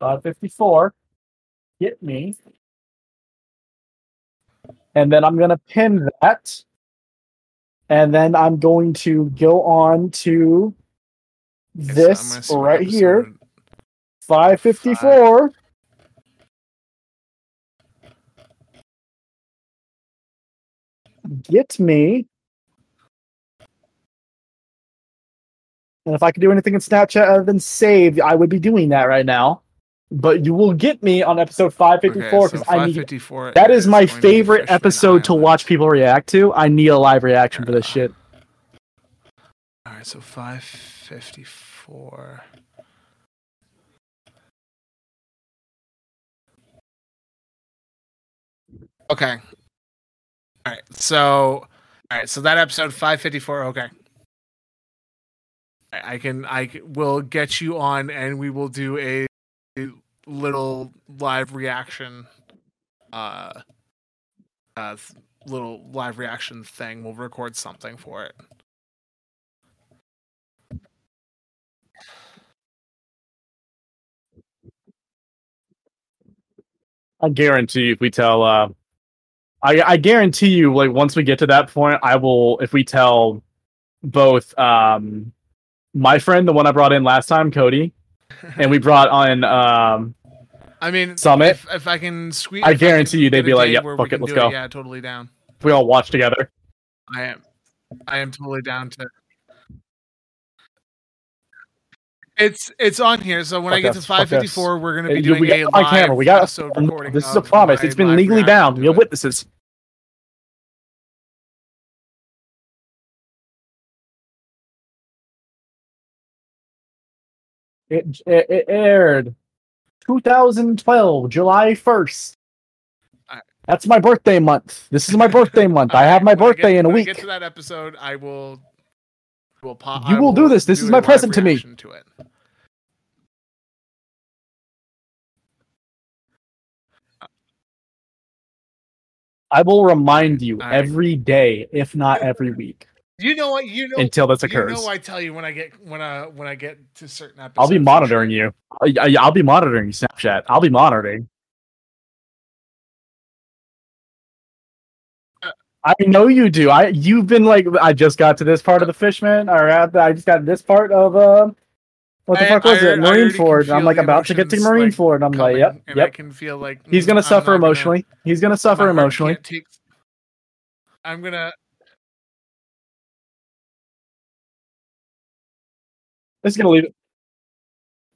554. Get me. And then I'm going to pin that. And then I'm going to go on to okay, so I'm gonna this right here. episode- 554. Get me. And if I could do anything in Snapchat other than save, I would be doing that right now. But you will get me on episode 554 Okay, because so I need 554 that is my to be favorite episode to watch people react to. I need a live reaction for this shit. All right, so 554. Okay. All right. So, all right. So that episode 554. Okay. I can, I will get you on and we will do a, a little live reaction, uh, uh, little live reaction thing. We'll record something for it. I guarantee if we tell, uh, I I guarantee you, like once we get to that point, I will. If we tell both, um, my friend, the one I brought in last time, Cody, and we brought on, um, I mean, Summit. If, if I can squeeze, I if guarantee you they'd be like, "Yep, fuck it, let's go." Yeah, totally down. we all watch together. I am. I am totally down to. It's it's on here. So when fuck I get us, to 554, we're going to be doing we got, a on camera. We got a recording. This is a promise. It's been legally bound. We have witnesses. It, it, it aired 2012, July 1st. That's my birthday month. This is my birthday month. I have my birthday get, in a week. get to that episode, I will Will pop. You I will do this. This is my present to me. To it. I will remind you right. every day, if not every week, You know what? You know. until this you occurs. know I tell you when I get when I when I get to certain episodes. I'll be monitoring you. I, I, will be monitoring Snapchat. I'll be monitoring. I know you do. I you've been like I just got to this part of the Fishman, or at I just got this part of uh, what the I- fuck was I- it? Marineford. I'm like about to get to Marine like, Ford. I'm like, yep, and I yep. can feel like He's gonna I'm suffer not gonna- emotionally. He's gonna suffer emotionally. take- I'm gonna. Just gonna leave it.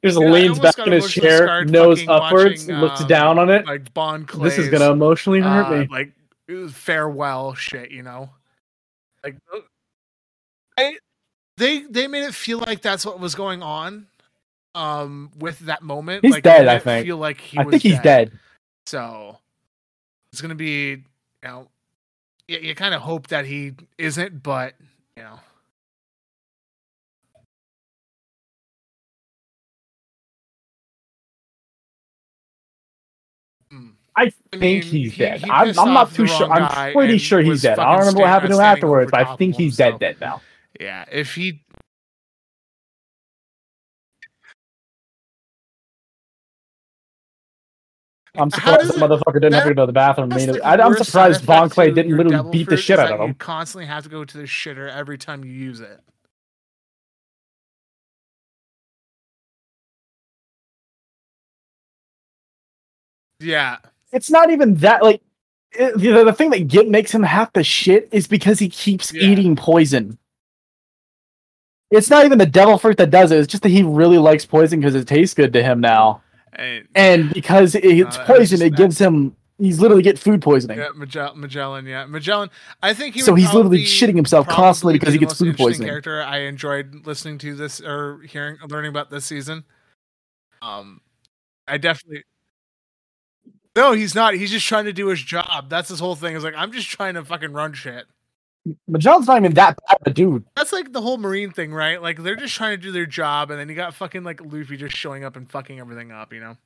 Just Yeah, leans back in his chair, nose upwards, watching, looks um, down on it. like Bon Clay's, This is gonna emotionally hurt uh, me. Like farewell shit, you know. Like uh, I, they they made it feel like that's what was going on. Um, with that moment, He's like, dead, I think. Feel like he I was think he's dead. So it's gonna be, you know, you, you kind of hope that he isn't, but you know. I think mean, he's he- dead. he I'm, I'm not too sure. I'm pretty sure he's dead. I don't remember what happened to him afterwards, but I think he's dead. so- Dead now. Yeah, if he I'm surprised the motherfucker didn't have to go to the bathroom. The I, I'm surprised Bon Clay didn't literally beat the shit out of You him. constantly have to go to the shitter every time you use it. Yeah, It's not even that. Like it, the, the thing that get, makes him have to shit is because he keeps Yeah. eating poison. It's not even the devil fruit that does it. It's just that he really likes poison because it tastes good to him now, and, and because it's that's poison, it gives him. He's literally get food poisoning. yeah, Magell- Magellan. Yeah, Magellan. I think he. So he's literally shitting himself constantly because he gets food poisoning. Character I enjoyed listening to this or hearing, learning about this season. Um, I definitely. No, he's not. He's just trying to do his job. That's his whole thing. Is like I'm just trying to fucking run shit. Magellan's not even that bad of a dude. That's like the whole Marine thing, right? Like they're just trying to do their job, and then you got fucking like Luffy just showing up and fucking everything up, you know.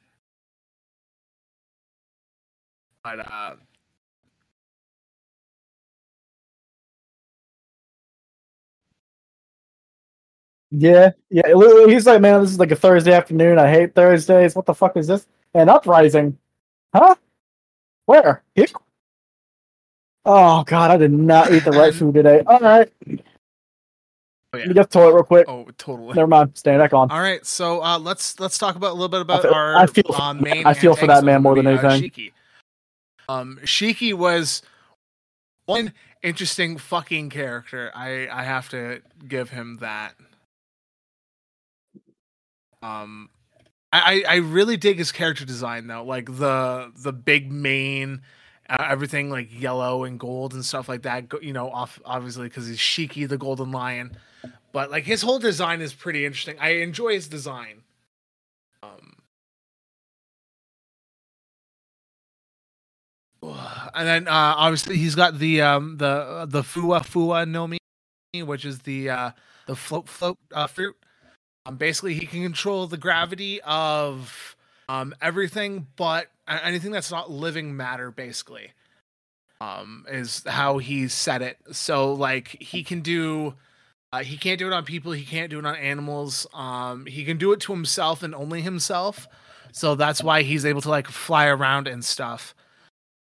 But uh, Yeah, yeah. He's like, man, this is like a Thursday afternoon. I hate Thursdays. What the fuck is this? An uprising, huh? Where? Here? Oh god, I did not eat the right food today. All right, oh let yeah, me get to the toilet real quick. oh totally. Never mind, staying back on. All right, so uh, let's let's talk about a little bit about feel- our I feel uh, main. I feel for that man more than movie, uh, anything. Shiki. Um, Shiki was one interesting fucking character. I I have to give him that. Um, I I really dig his character design though, like the the big mane. Uh, everything like yellow and gold and stuff like that. You know, off obviously because he's Shiki, the Golden Lion but like his whole design is pretty interesting. I enjoy his design. Um, and then uh, obviously he's got the um the the Fuwa Fuwa no Mi, which is the uh the float float uh, fruit. Um, basically he can control the gravity of um everything but anything that's not living matter. Basically, um, is how he said it. So like he can do. Uh, he can't do it on people. He can't do it on animals. Um, he can do it to himself and only himself. So that's why he's able to like fly around and stuff.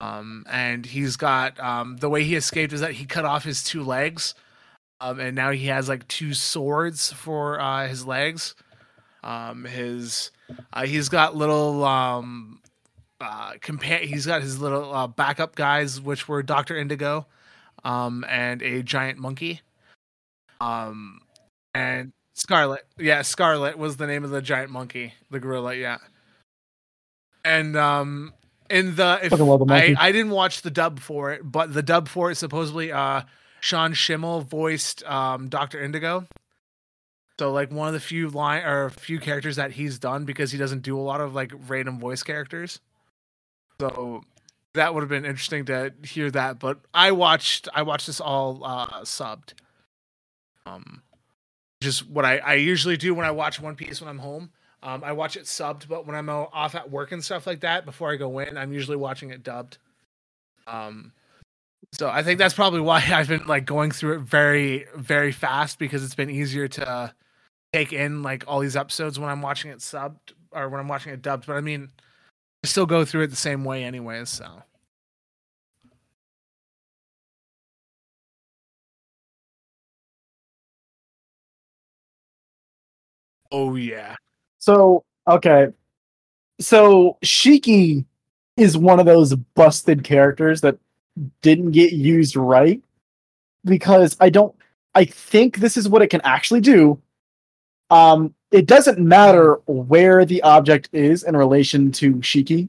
Um, and he's got um, the way he escaped is that he cut off his two legs, um, and now he has like two swords for uh, his legs. Um, his uh, he's got little um, uh, compa- He's got his little uh, backup guys, which were Doctor Indigo, um, and a giant monkey. Um, and Scarlet, yeah, Scarlet was the name of the giant monkey, the gorilla, yeah. And um, in the if I. I didn't watch the dub for it, but the dub for it supposedly uh Sean Schemmel voiced um Doctor Indigo. So like one of the few line or few characters that he's done because he doesn't do a lot of like random voice characters. So that would have been interesting to hear that. But I watched I watched this all uh subbed. Um just what I, I usually do when I watch One Piece when I'm home. Um, I watch it subbed, but when I'm off at work and stuff like that, before I go in, I'm usually watching it dubbed. Um, so I think that's probably why I've been like going through it very, very fast because it's been easier to take in like all these episodes when I'm watching it subbed or when I'm watching it dubbed. But I mean, I still go through it the same way, anyways. So. Oh yeah. So okay, so Shiki is one of those busted characters that didn't get used right because I don't. I think this is what it can actually do. Um, it doesn't matter where the object is in relation to Shiki.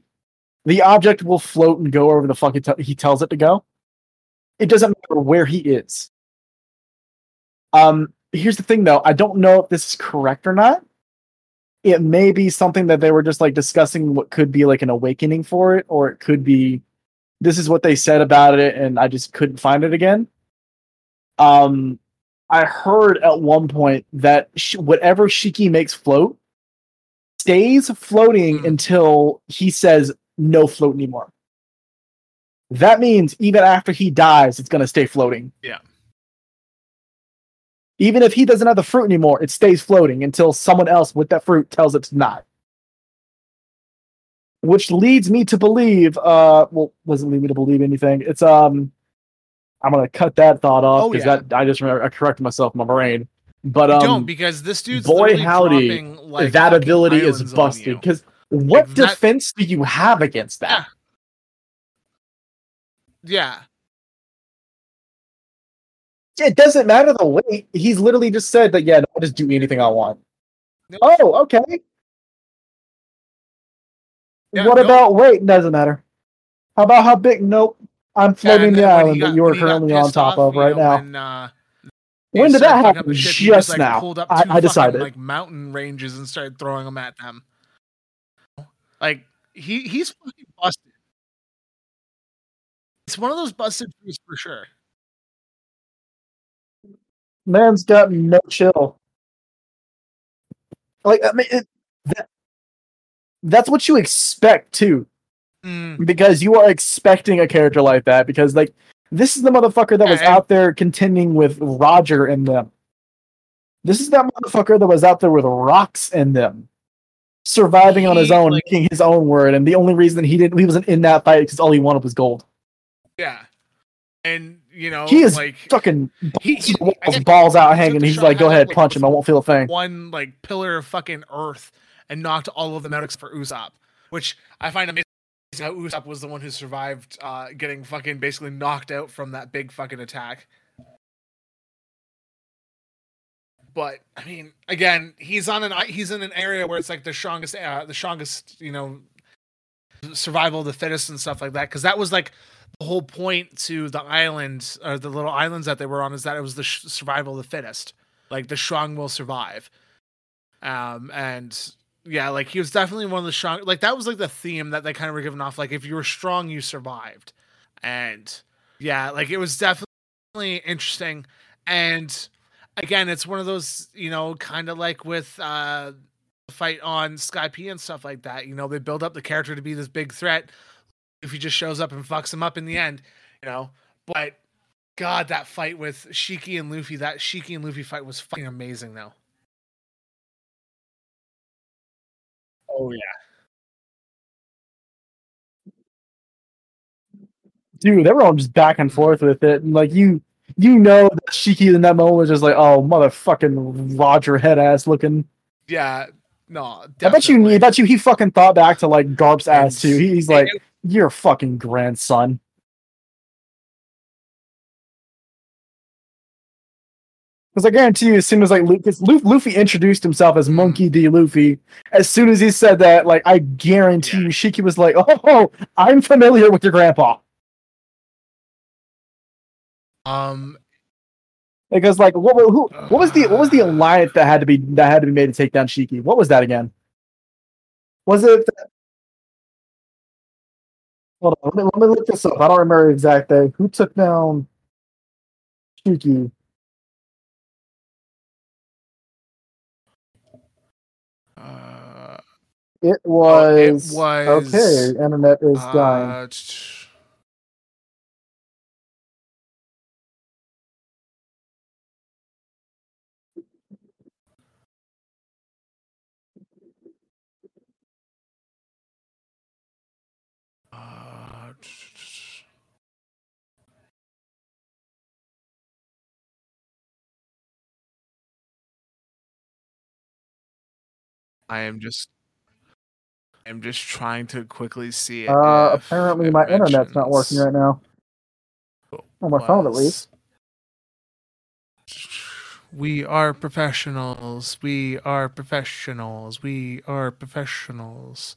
The object will float and go wherever the fuck it he tells it to go. It doesn't matter where he is. Um, here's the thing though, I don't know if this is correct or not. It may be something that they were just like discussing what could be like an awakening for it, or it could be this is what they said about it, and I just couldn't find it again. Um, I heard at one point that sh- whatever Shiki makes float stays floating Mm. until he says no float anymore. That means even after he dies, it's gonna stay floating. Yeah. Even if he doesn't have the fruit anymore, it stays floating until someone else with that fruit tells it to not. Which leads me to believe, uh, well, doesn't lead me to believe anything. It's um, I'm gonna cut that thought off Oh, because yeah. that I just remember I corrected myself in my brain. But um, don't because this dude's boy, howdy, dropping, like, that ability is busted. Because what Like, that- defense do you have against that? Yeah. It doesn't matter the weight. He's literally just said that. Yeah, I'll just do anything I want. Nope. Oh, okay. Yeah, what nope. about weight? Doesn't matter. How about how big? Nope. I'm floating the then when he island got- that you are currently on top off, of you right know, now. When, uh, When did that happen? ship, Just like, now. I- I decided. fucking, like mountain ranges and started throwing them at them. Like he he's fucking busted. It's one of those busted dudes for sure. Man's got no chill. Like I mean, it, that, that's what you expect too. Mm, because you are expecting a character like that because like this is the motherfucker that was and- out there contending with Roger and them. This is that motherfucker that was out there with rocks in them, surviving on his own, like- making his own word. And the only reason he didn't, he wasn't in that fight because all he wanted was gold. yeah, and you know, He is like Fucking he, balls, he, to the walls, I guess balls out hanging. He's like, "Go ahead, like, punch him. I won't feel a thing." one like pillar of fucking earth and knocked all of them out except for Usopp, which I find amazing. How Usopp was the one who survived uh, getting fucking basically knocked out from that big fucking attack. But I mean, again, he's on an he's in an area where it's like the strongest, uh, the strongest, you know, survival of the fittest and stuff like that. Because that was like the whole point to the island or the little islands that they were on is that it was the sh- survival of the fittest. Like the strong will survive. Um, and yeah, like he was definitely one of the strong. Like that was like the theme that they kind of were giving off. Like if you were strong, you survived. And yeah, like it was definitely interesting. And again, it's one of those, you know, kind of like with uh fight on Skypiea and stuff like that. You know, they build up the character to be this big threat. If he just shows up and fucks him up in the end, you know. But God, that fight with Shiki and Luffy, that Shiki and Luffy fight was fucking amazing though. Oh yeah. Dude, they were all just back and forth with it, and like you, you know, that Shiki in that moment was just like, "Oh, motherfucking Roger head ass looking." Yeah. No, I bet you, I bet you, he fucking thought back to like Garp's ass too. He's like, "You're fucking grandson." Because I guarantee you, as soon as like Luffy, Luffy introduced himself as. Monkey D. Luffy, as soon as he said that, like I guarantee you, Shiki was like, "Oh, I'm familiar with your grandpa." Um, Because like what who what was the what was the alliance that had to be that had to be made to take down Shiki? What was that again? Was it Hold on, let me, let me look this up. I don't remember the exact day. Who took down Shiki? It oh, it was, was okay. Internet is dying. uh, t- I am just I'm just trying to quickly see. Uh, if apparently it my internet's not working right now. On my phone, at least. We are professionals. We are professionals. We are professionals.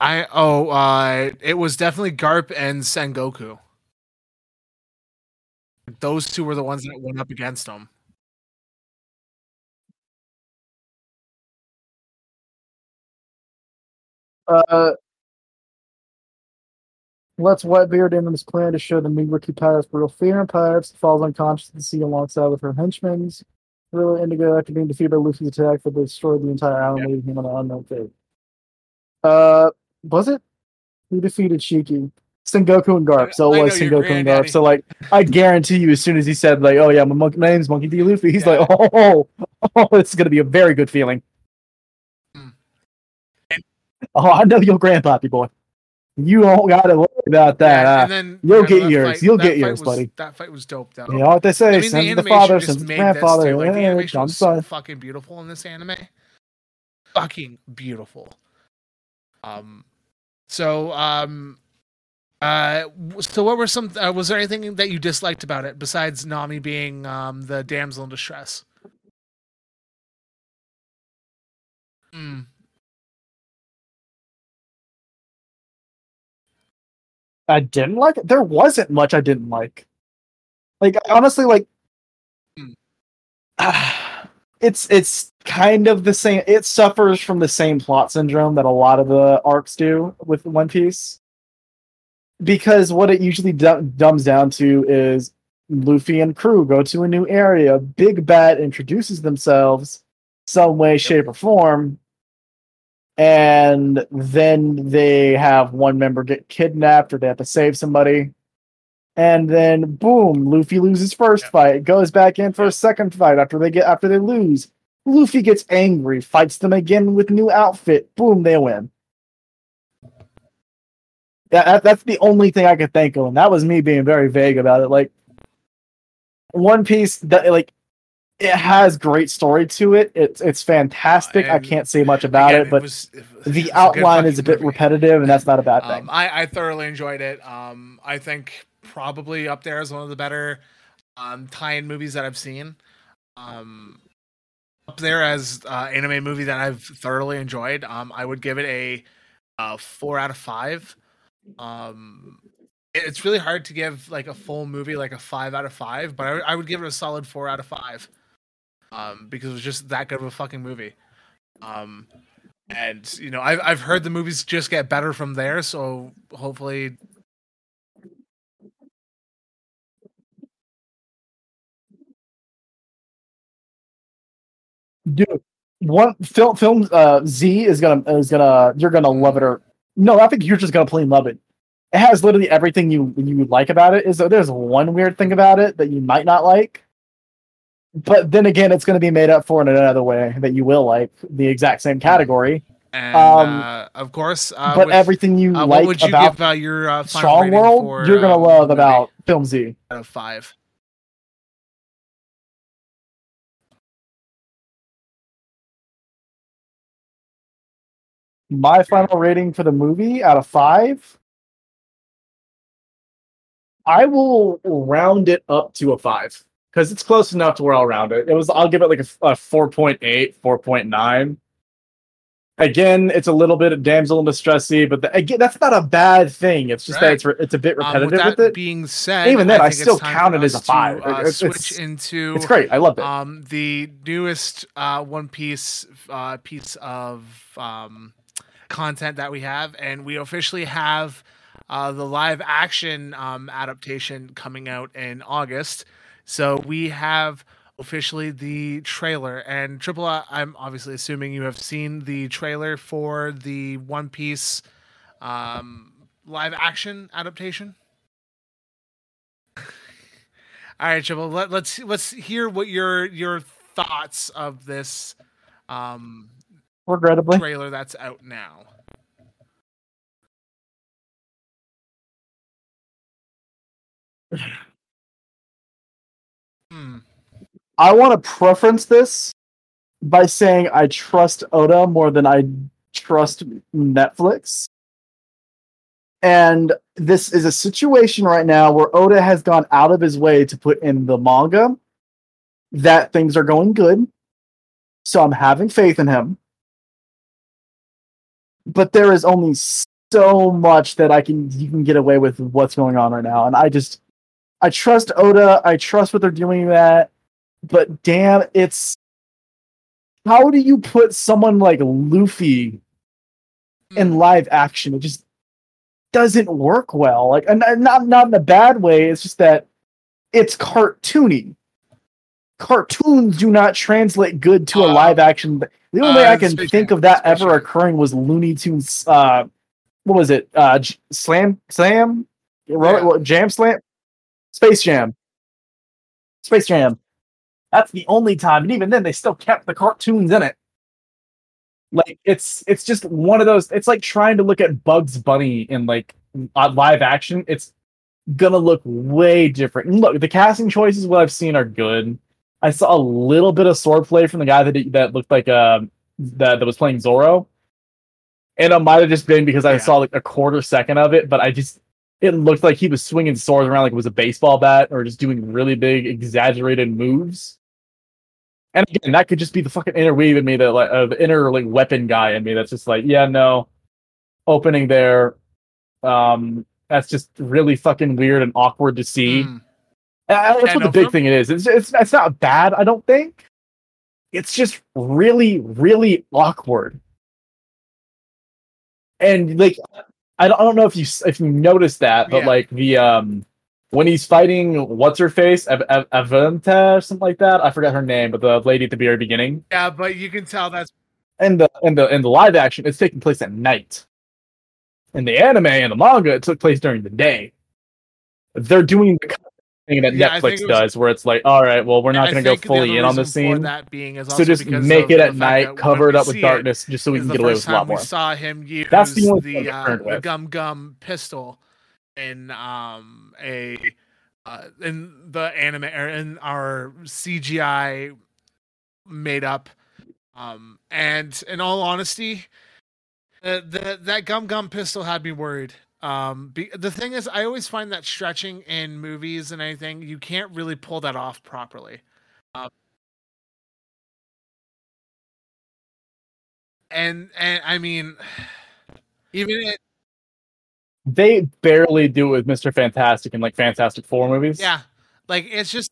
I oh uh it was definitely Garp and Sengoku. Those two were the ones that went up against him. Uh, lets Whitebeard in on his plan to show the rookie pirates real fear in pirates. Falls unconscious at the sea alongside with her henchmen. Really Indigo, after being defeated by Luffy's attack, that destroyed the entire island, Yep. leaving him on an unknown fate. Uh, was it? Who defeated Shiki? Sengoku and Garp. So I it was Sengoku and. Garp. So like, I guarantee you, as soon as he said like, "Oh yeah, my, monkey, my name's Monkey D. Luffy," he's Yeah. like, "Oh, oh, it's gonna be a very good feeling." Hmm. And- Oh, I know your grandpappy boy. You don't gotta worry about that. Yeah, and then you'll get yours. fight- You'll get yours, was- buddy. That fight was dope though. You know what they say? I mean, send the the father, send the grandfather. Like the animation I'm was so fucking beautiful in this anime. Fucking beautiful. Um, so um, uh, so what were some? Uh, was there anything that you disliked about it besides Nami being um the damsel in distress? Mm, I didn't like it. There wasn't much I didn't like. Like honestly, like Hmm. it's it's kind of the same. It suffers from the same plot syndrome that a lot of the arcs do with One Piece. Because what it usually du- dumbs down to is Luffy and crew go to a new area. Big Bad introduces themselves some way, shape, or form, and then they have one member get kidnapped or they have to save somebody. And then boom, Luffy loses first fight, goes back in for a second fight after they get after they lose. Luffy gets angry, fights them again with new outfit. Boom, they win. That, that's the only thing I could think of, and that was me being very vague about it. Like One Piece, that like it has great story to it. It's it's fantastic. I can't say much about again, it, but it was- it was the a outline is a bit movie. repetitive, and that's not a bad thing. Um, I, I thoroughly enjoyed it. Um, I think probably up there as one of the better um, tie-in movies that I've seen. Um, up there as uh, anime movie that I've thoroughly enjoyed. Um, I would give it a, uh four out of five. Um, it's really hard to give like a full movie like a five out of five, but I, would- I would give it a solid four out of five. Um, because it was just that good of a fucking movie. Um, and you know I've I've heard the movies just get better from there, so hopefully. Dude, one film film uh Z is gonna is gonna you're gonna love it or no, I think you're just gonna plain love it. It has literally everything you you like about it. Is there's one weird thing about it that you might not like, but then again, it's gonna be made up for in another way that you will like the exact same category. And Um, uh, of course, uh, but with- everything you uh, like what would you about give uh, your uh, Strong World, you're gonna um, love movie about Film Z. out of five. My final rating for the movie out of five, I will round it up to a five because it's close enough to where I'll round it. It was I'll give it like a, a 4.8, 4.9. Again, it's a little bit of damsel in distressy, but the, again, that's not a bad thing. It's just that it's re- it's a bit Um, repetitive with that with it. being said, Even then, I it's still count it as a five. To, uh, It's- switch it's- into It's great. I love it. um the newest uh one piece uh piece of um content that we have and we officially have uh the live action um adaptation coming out in august so we have officially the trailer and triple i'm obviously assuming you have seen the trailer for the one piece um live action adaptation all right, Triple. Let, let's let's hear what your your thoughts of this um Regrettably, trailer that's out now. Hmm. I want to preference this by saying I trust Oda more than I trust Netflix. And this is a situation right now where Oda has gone out of his way to put in the manga that things are going good. So I'm having faith in him. But there is only so much that I can you can get away with what's going on right now. And I just I trust Oda. I trust what they're doing that. But damn, it's how do you put someone like Luffy in Hmm. live action? It just doesn't work well. Like, and not not in a bad way. It's just that it's cartoony. Cartoons do not translate good to a Uh, live action. The only way uh, I can think of that ever occurring was Looney Tunes. Uh, what was it? Uh, J- Slam, Slam, Yeah. what, Jam Slam, Space Jam, Space Jam. That's the only time, and even then, they still kept the cartoons in it. Like it's it's just one of those. It's like trying to look at Bugs Bunny in like live action. It's gonna look way different. And look, the casting choices, what I've seen, are good. I saw a little bit of swordplay from the guy that that looked like um that that was playing Zoro, and it might have just been because I Yeah. saw like a quarter second of it. But I just it looked like he was swinging swords around like it was a baseball bat or just doing really big exaggerated moves. And again, that could just be the fucking inner weave in me, that like uh, the inner like weapon guy in me. That's just like, yeah, no, opening there, um, that's just really fucking weird and awkward to see. Hmm. Uh, that's what the big thing it is. It's, it's it's not bad, I don't think. It's just really, really awkward. And like, I don't, I don't know if you if you noticed that, but Yeah. like the um when he's fighting what's her face, Av- Av- Aventa or something like that. I forgot her name, but the lady at the very beginning. Yeah, but you can tell that's And the and the in the live action, it's taking place at night. In the anime and the manga, it took place during the day. They're doing the thing that Yeah, Netflix was- does, where it's like, all right, well, we're not going to go fully in on the scene, That being is so just make it at night, cover it up with darkness, just so we can get away with a lot more. we saw him use That's the the, uh, the gum gum pistol in um a uh, in the anime or in our CGI made up um and in all honesty uh, the that gum gum pistol had me worried um be, the thing is I always find that stretching in movies and anything you can't really pull that off properly um, and and I mean even it, They barely do it with Mr. Fantastic and like Fantastic Four movies. yeah like it's just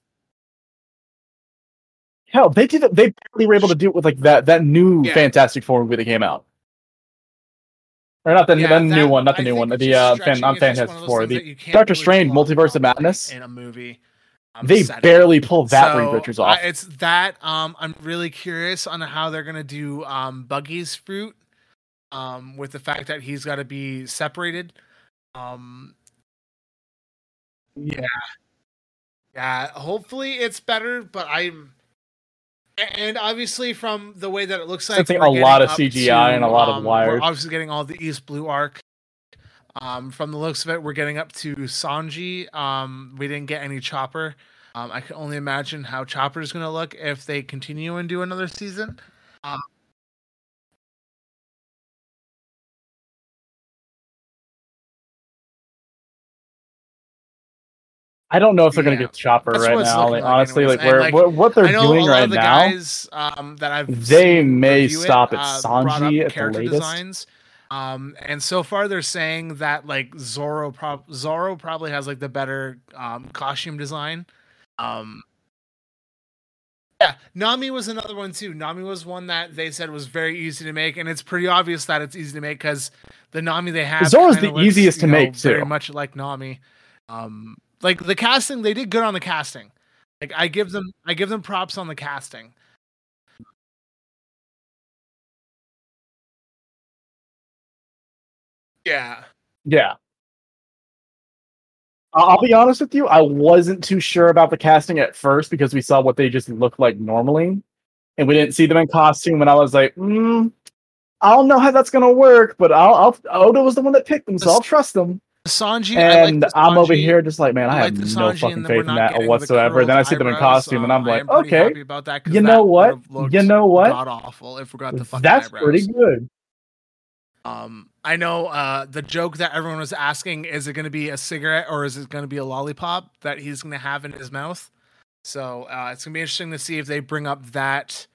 Hell, they did. They barely were able to do it with like that that new Yeah. Fantastic Four movie that came out. Or not the, Yeah, the new one, not the I new one. The uh, fan, just one Fantastic Four. The that Doctor Strange, Multiverse of Madness. in a movie. um, They barely pull that Reed So, Richards I- off. it's that. Um, I'm really curious on how they're gonna do um Buggy's fruit, um, with the fact that he's got to be separated. Um, yeah, yeah. Hopefully it's better, but I'm. And obviously, from the way that it looks like, a lot of CGI and a lot of um, wires. We're obviously getting all the East Blue arc. Um, from the looks of it, we're getting up to Sanji. Um, we didn't get any Chopper. Um, I can only imagine how Chopper is going to look if they continue and do another season. I don't know if they're gonna get Chopper That's right now. Like, like honestly, anyways. like where like, what, what they're doing right of the now, guys um, that I've they may review it, stop at uh, Sanji at the character latest. designs. Um, and so far they're saying that like Zoro, prob- Zoro probably has like the better um, costume design. Um, yeah, Nami was another one too. Nami was one that they said was very easy to make, and it's pretty obvious that it's easy to make because the Nami they have Zoro's kinda the looks, easiest to know, make, very too. much like Nami. Um, like the casting, they did good on the casting. Like I give them, I give them props on the casting. Yeah. Yeah. I- I'll be honest with you. I wasn't too sure about the casting at first because we saw what they just look like normally, and we didn't see them in costume. And I was like, mm, I don't know how that's gonna work, but I'll, I'll Oda was the one that picked them, so I'll trust them. Sanji, like And the I'm over here just like, man, I I have like the no Sanji, fucking faith in that getting the whatsoever. Then I see them in costume, and I'm like, okay, about that 'cause you know what? You know what? God awful if we got the fucking That's eyebrows. pretty good. Um, I know uh, the joke that everyone was asking is it going to be a cigarette or is it going to be a lollipop that he's going to have in his mouth? So uh, it's going to be interesting to see if they bring up that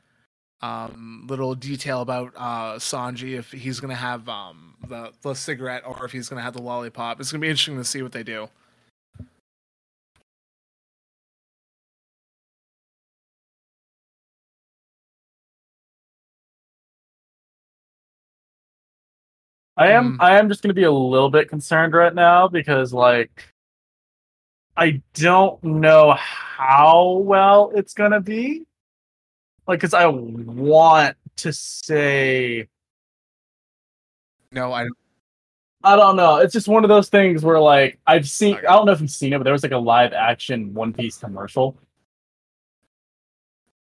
um, little detail about uh, Sanji if he's going to have um, the the cigarette or if he's going to have the lollipop. It's going to be interesting to see what they do. I am Mm. I am just gonna be a little bit concerned right now because like I don't know how well it's gonna be. Like, cause I want to say No, I I don't know. It's just one of those things where like I've seen. I don't know if you've seen it, but there was like a live action One Piece commercial.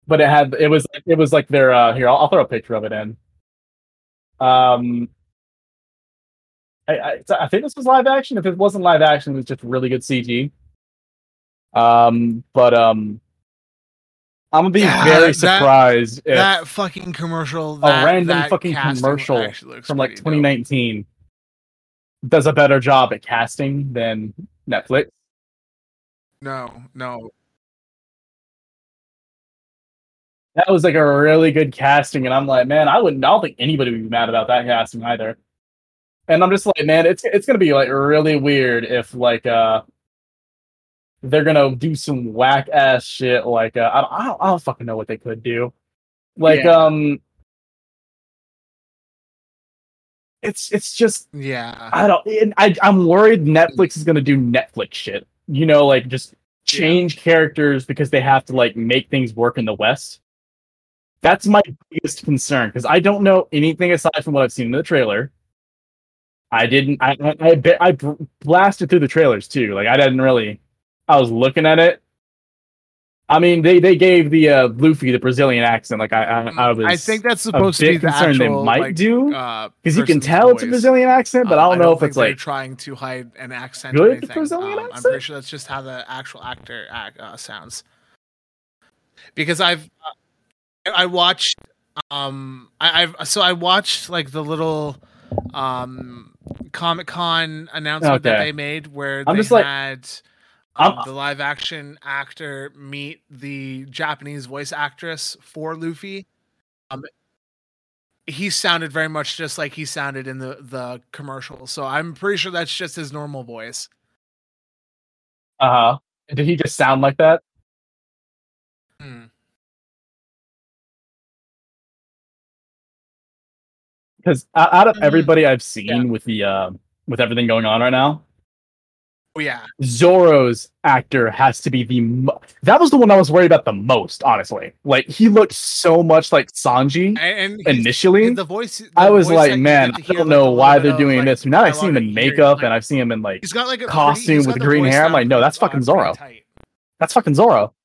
But it had it was it was like their uh here, I'll, I'll throw a picture of it in. Um I, I, I think this was live action. If it wasn't live action, it was just really good CG. Um, but um, I'm gonna be Yeah, very that- surprised if that fucking commercial, a random that fucking commercial from like pretty dope. 2019 does a better job at casting than Netflix. No, no, That was like a really good casting, and I'm like, man, I wouldn't. I don't think anybody would be mad about that casting either. And I'm just like, man, it's it's gonna be like really weird if like uh they're gonna do some whack ass shit like uh, I don't, I don't I don't fucking know what they could do. Like Yeah. um, it's it's just yeah. I don't. I I'm worried Netflix is gonna do Netflix shit. You know, like just change characters because they have to like make things work in the West. That's my biggest concern because I don't know anything aside from what I've seen in the trailer. I didn't. I I I, I blasted through the trailers too. Like I didn't really. I was looking at it. I mean, they they gave the uh, Luffy the Brazilian accent. Like I I, I was. I think that's supposed to be the concerned actual they might like, do uh, because you can tell it's a. Brazilian accent, but Um, I don't know if it's they're like trying to hide an accent. or good anything. Brazilian Um, I'm pretty sure that's just how the actual actor act, uh, sounds. Because I've uh, I watched um I, I've so I watched like the little um Comic Con announcement that they made where I'm they just like- had. I'm- um, the live action actor meet the Japanese voice actress for Luffy. Um, he sounded very much just like he sounded in the the commercial. So I'm pretty sure that's just his normal voice. uh huh. Did he just sound like that? Hmm. Because out of everybody I've seen yeah. with the uh, with everything going on right now, Oh yeah, Zoro's actor has to be the. Mo- that was the one I was worried about the most, honestly. Like he looked so much like Sanji and, and initially. the voice. the I was voice like, man, I don't know why they're of, doing like, this. Now I see him in makeup like, and I've seen him in like he's got like a costume he's with green hair. I'm like, no, that's fucking pretty Zoro. that's fucking Zoro.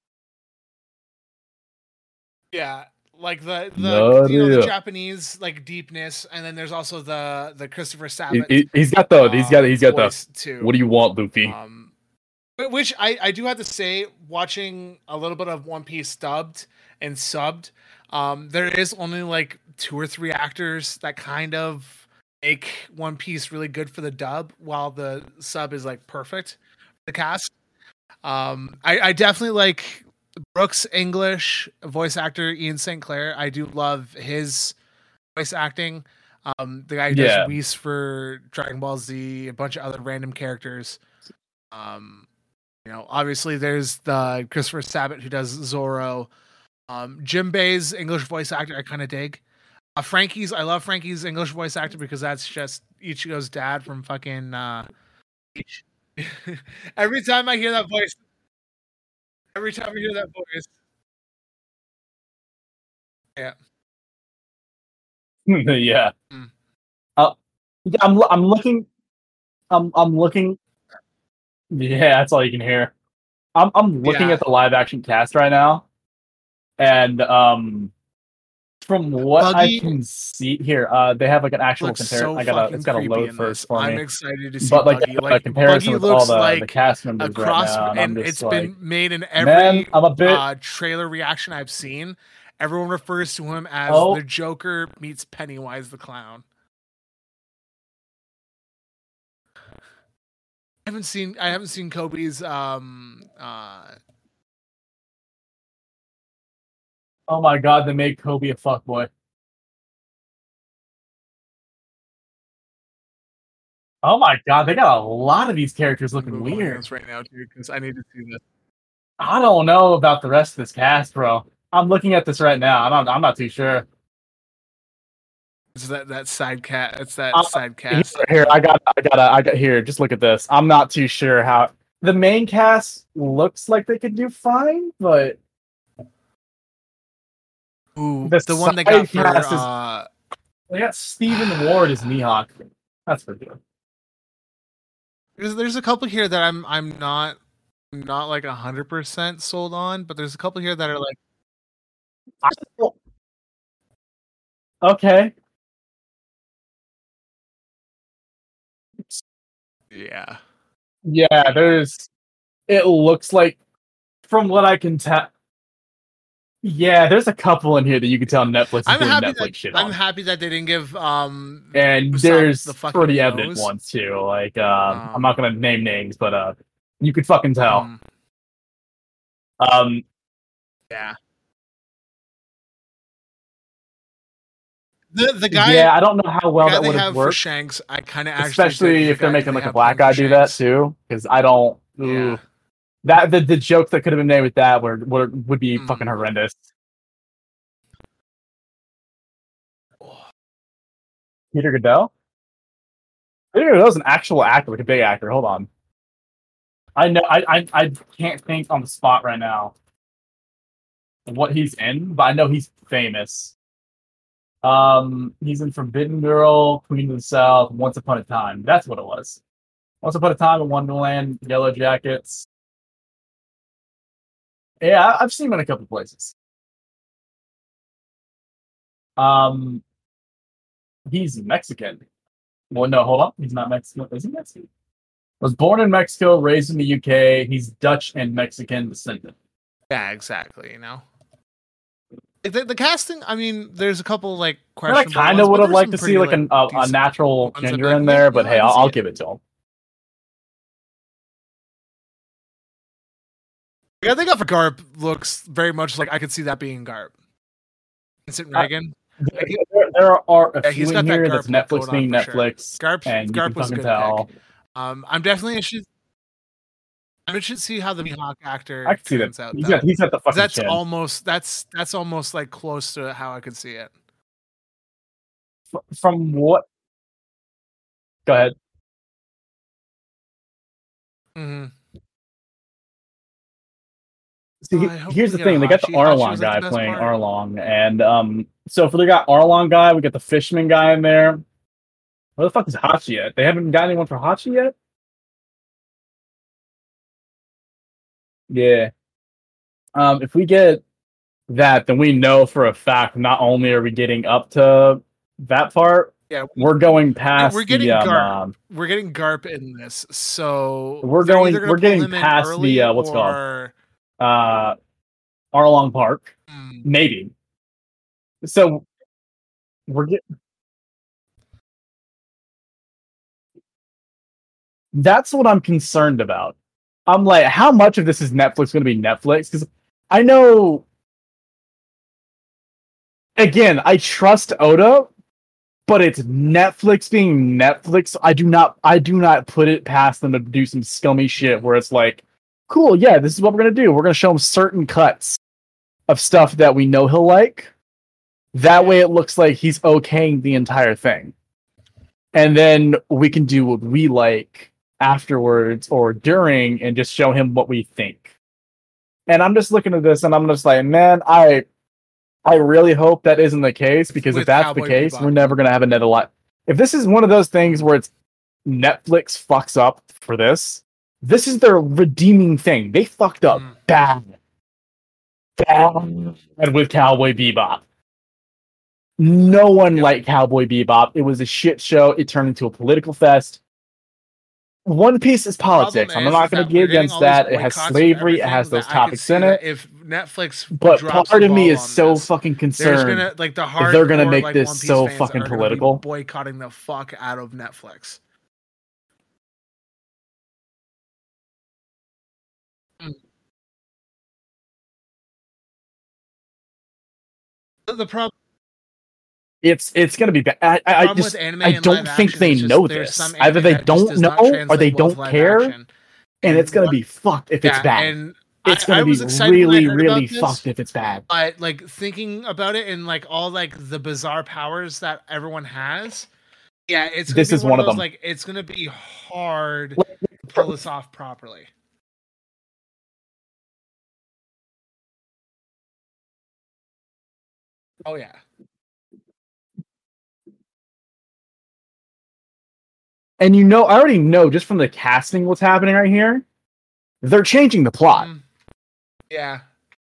Yeah, like the the No you know the. Japanese like deepness, and then there's also the the Christopher He, Sabat. he, has got the he's got he's got the. too. What do you want, Luffy? Um, which I, I do have to say, watching a little bit of One Piece dubbed and subbed, um, there is only like two or three actors that kind of make One Piece really good for the dub, while the sub is like perfect. for The cast. Um, I, I definitely like Brooks English voice actor Ian Sinclair. I do love his voice acting. Um, the guy who does Yeah. Whis for Dragon Ball Z, a bunch of other random characters. Um, you know, obviously there's the Christopher Sabat who does Zoro. Um, Jinbe's English voice actor, I kind of dig. Uh, Franky's, I love Franky's English voice actor because that's just Ichigo's dad from fucking. Uh, every time I hear that voice, every time I hear that voice, yeah. Mm. Uh, yeah, I'm I'm looking. I'm I'm looking. Yeah, that's all you can hear. I'm I'm looking Yeah. at the live action cast right now, and um, from what Buggy I can see here, uh, they have like an actual looks comparison. so I gotta it's got a load first for I'm me. excited to see But like, Buggy. a Like comparison Buggy with all looks the, like the cast a members cross, right now, and, and it's like, been made in every man, I'm a bit. uh, trailer reaction I've seen. Everyone refers to him as Oh. the Joker meets Pennywise the clown. I haven't seen I haven't seen Koby's um uh oh my god, they made Koby a fuckboy. Oh my god, they got a lot of these characters looking weird. right now too because I need to see this. I don't know about the rest of this cast, bro. I'm looking at this right now. I'm not, I'm not too sure. It's that that side cat. It's that Uh, side Here, cast. here, I got, I got, I got here. Just look at this. I'm not too sure how the main cast looks like they could do fine, but Ooh, the the one that got for uh, they got Steven Ward as Mihawk. That's pretty good. there's there's a couple here that I'm I'm not I'm not like hundred percent sold on, but there's a couple here that are like Okay. yeah. Yeah, there's. It looks like, from what I can tell. Yeah, there's a couple in here that you can tell Netflix is I'm doing happy Netflix that shit I'm on. happy that they didn't give um and there's the fucking pretty evident ones too. Like, uh, I'm Um, not gonna name names, but uh, you could fucking tell. um, Um, yeah. The the guy yeah, I don't know how well that would have worked, Shanks, I kind of actually especially if they're making they like a black guy do that too. Because I don't. Yeah. ooh. That the, the jokes that could have been made with that were would, would be Mm. fucking horrendous. Peter Gadiot. Peter Gadiot's an actual actor, like a big actor. Hold on. I know. I, I I can't think on the spot right now what he's in, but I know he's famous. Um, he's in Forbidden Girl, Queen of the South, Once Upon a Time. That's what it was. Once Upon a Time in Wonderland, Yellow Jackets. Yeah, I've seen him in a couple places. Um, he's Mexican. Well, no, hold on. He's not Mexican. Is he Mexican? Was born in Mexico, raised in the UK. He's Dutch and Mexican descendant. Yeah, exactly. You know, the, the casting. I mean, there's a couple like questions. I kind of would have liked to see like an, a, a natural ones that ginger like, in there, but hey, I'll, I'll give it to him. I think for Garp looks very much like I could see that being Garp. Vincent Uh, Regan. There, there are a Yeah, few he's in got that here that's Netflix being for sure. Netflix, Garp, and Garp was a good tell. pick. Um, I'm definitely interested. I'm interested to see how the Mihawk actor I can see turns that. out. He's got, he's got the fucking that's chin. almost that's that's almost like close to how I could see it. From what? Go ahead. hmm See, Oh, hope here's the thing: they got the. Hachi Arlong like, the guy playing part. Arlong, and um, so if they got Arlong guy, we got the Fishman guy in there. Where the fuck is Hachi yet? They haven't got anyone for Hachi yet. Yeah. Um, if we get that, then we know for a fact not only are we getting up to that part, Yeah, we're going past. we're getting the, um, Garp. um, we're getting Garp in this, so We're going- we're getting past the, uh, what's it called? Uh, Arlong Park, mm, maybe. So we're getting. That's what I'm concerned about. I'm like, how much of this is Netflix going to be Netflix? Because I know. Again, I trust Oda, but it's Netflix being Netflix. I do not, I do not put it past them to do some scummy shit where it's like, cool, yeah, this is what we're gonna do. We're gonna show him certain cuts of stuff that we know he'll like. That way, it looks like he's okaying the entire thing, and then we can do what we like afterwards or during, and just show him what we think. And I'm just looking at this, and I'm just like, man, I, I really hope that isn't the case because With if that's Cowboy the case, Bebop. we're never gonna have another lot. If this is one of those things where it's Netflix fucks up for this, this is their redeeming thing. They fucked up Mm. bad, bad with Cowboy Bebop. No one Yep. liked Cowboy Bebop. It was a shit show. It turned into a political fest. One Piece is politics. I'm not going to be against that. It has slavery. It has those that I could topics in it. If Netflix, But part of me is so this, fucking concerned. gonna like the hard. they're gonna make this so fucking are gonna be political. boycotting the fuck out of Netflix. The- problem, It's it's to be bad. I, I, I just I don't think they just know this. Either they don't know or they translate well to don't care, action. and it's to be fucked if it's bad. And It's I- going I to be really really this. fucked if it's bad. but like thinking about it and like all like the bizarre powers that everyone has yeah it's gonna This be is one, one of those them. like it's gonna be hard to pull this off properly oh yeah And you know, I already know just from the casting what's happening right here. They're changing the plot. Mm. yeah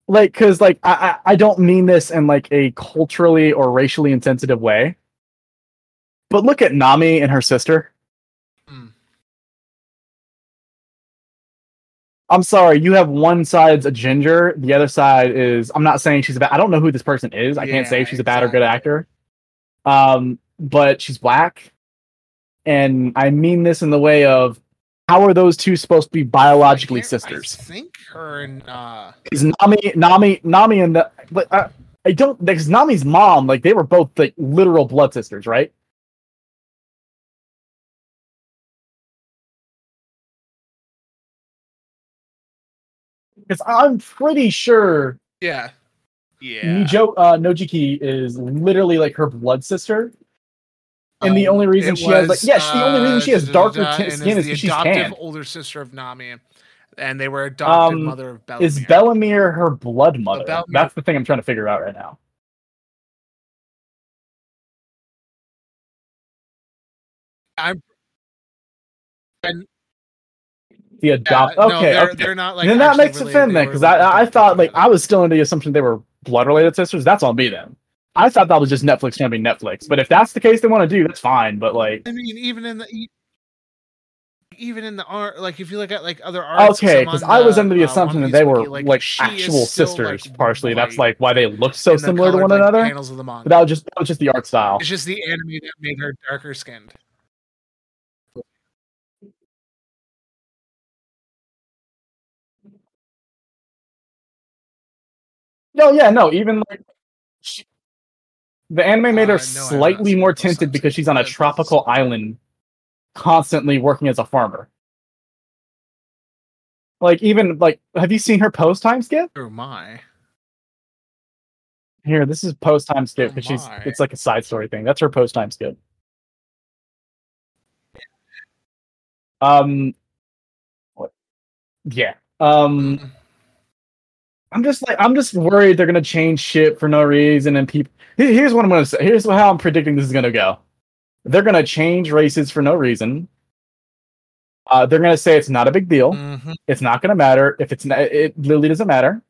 like because like I, I I don't mean this in like a culturally or racially insensitive way but look at nami and her sister i'm sorry you have one side's a ginger the other side is i'm not saying she's a bad i don't know who this person is. I can't say if she's a bad or good actor. Um but she's black. And i mean this in the way of how are those two supposed to be biologically I sisters? i think her and uh is Nami, Nami, Nami, and the but uh, I don't because Nami's mom, like they were both like literal blood sisters, right? Because I'm pretty sure yeah yeah Nijo uh, Nojiko is literally like her blood sister, and the Um, only reason it she has like was, yes, the only reason she has uh, darker da- da- t- skin is the because she's adoptive tan. older sister of Nami, and they were adopted Um, mother of Bell-mère. Is Bell-mère her blood mother? Bell-mère- That's the thing I'm trying to figure out right now. I'm The adopt. Yeah, no, okay, they're, okay. they're not like. then that makes it thin then, because I I thought like. I was still under the assumption they were blood related sisters. That's on me then. I thought that was just Netflix be Netflix. But if that's the case they want to do, that's fine. But like, I mean, even in the even in the art, like if you look at like other art. okay, because I was under the uh, assumption that they were like, is actual sisters. like, partially, that's like why they look so similar to one like, another. Panels of the manga. But that was just that was just the art style. It's just the anime that made her darker skinned. No, yeah, no, even like she, the anime made Uh, her no, have not slightly more tinted because she's on a tropical island, constantly working as a farmer. Like even like, have you seen her post time skip? Oh my! Here, this is post time skip Oh because she's it's like a side story thing. That's her post time skip. Um, what? Yeah. Um, Mm. I'm just like I'm just worried they're gonna change shit for no reason, and people. Here's what I'm gonna say. Here's how I'm predicting this is gonna go. They're gonna change races for no reason. Uh, they're gonna say it's not a big deal. Mhm. It's not gonna matter if it's not, it literally doesn't matter,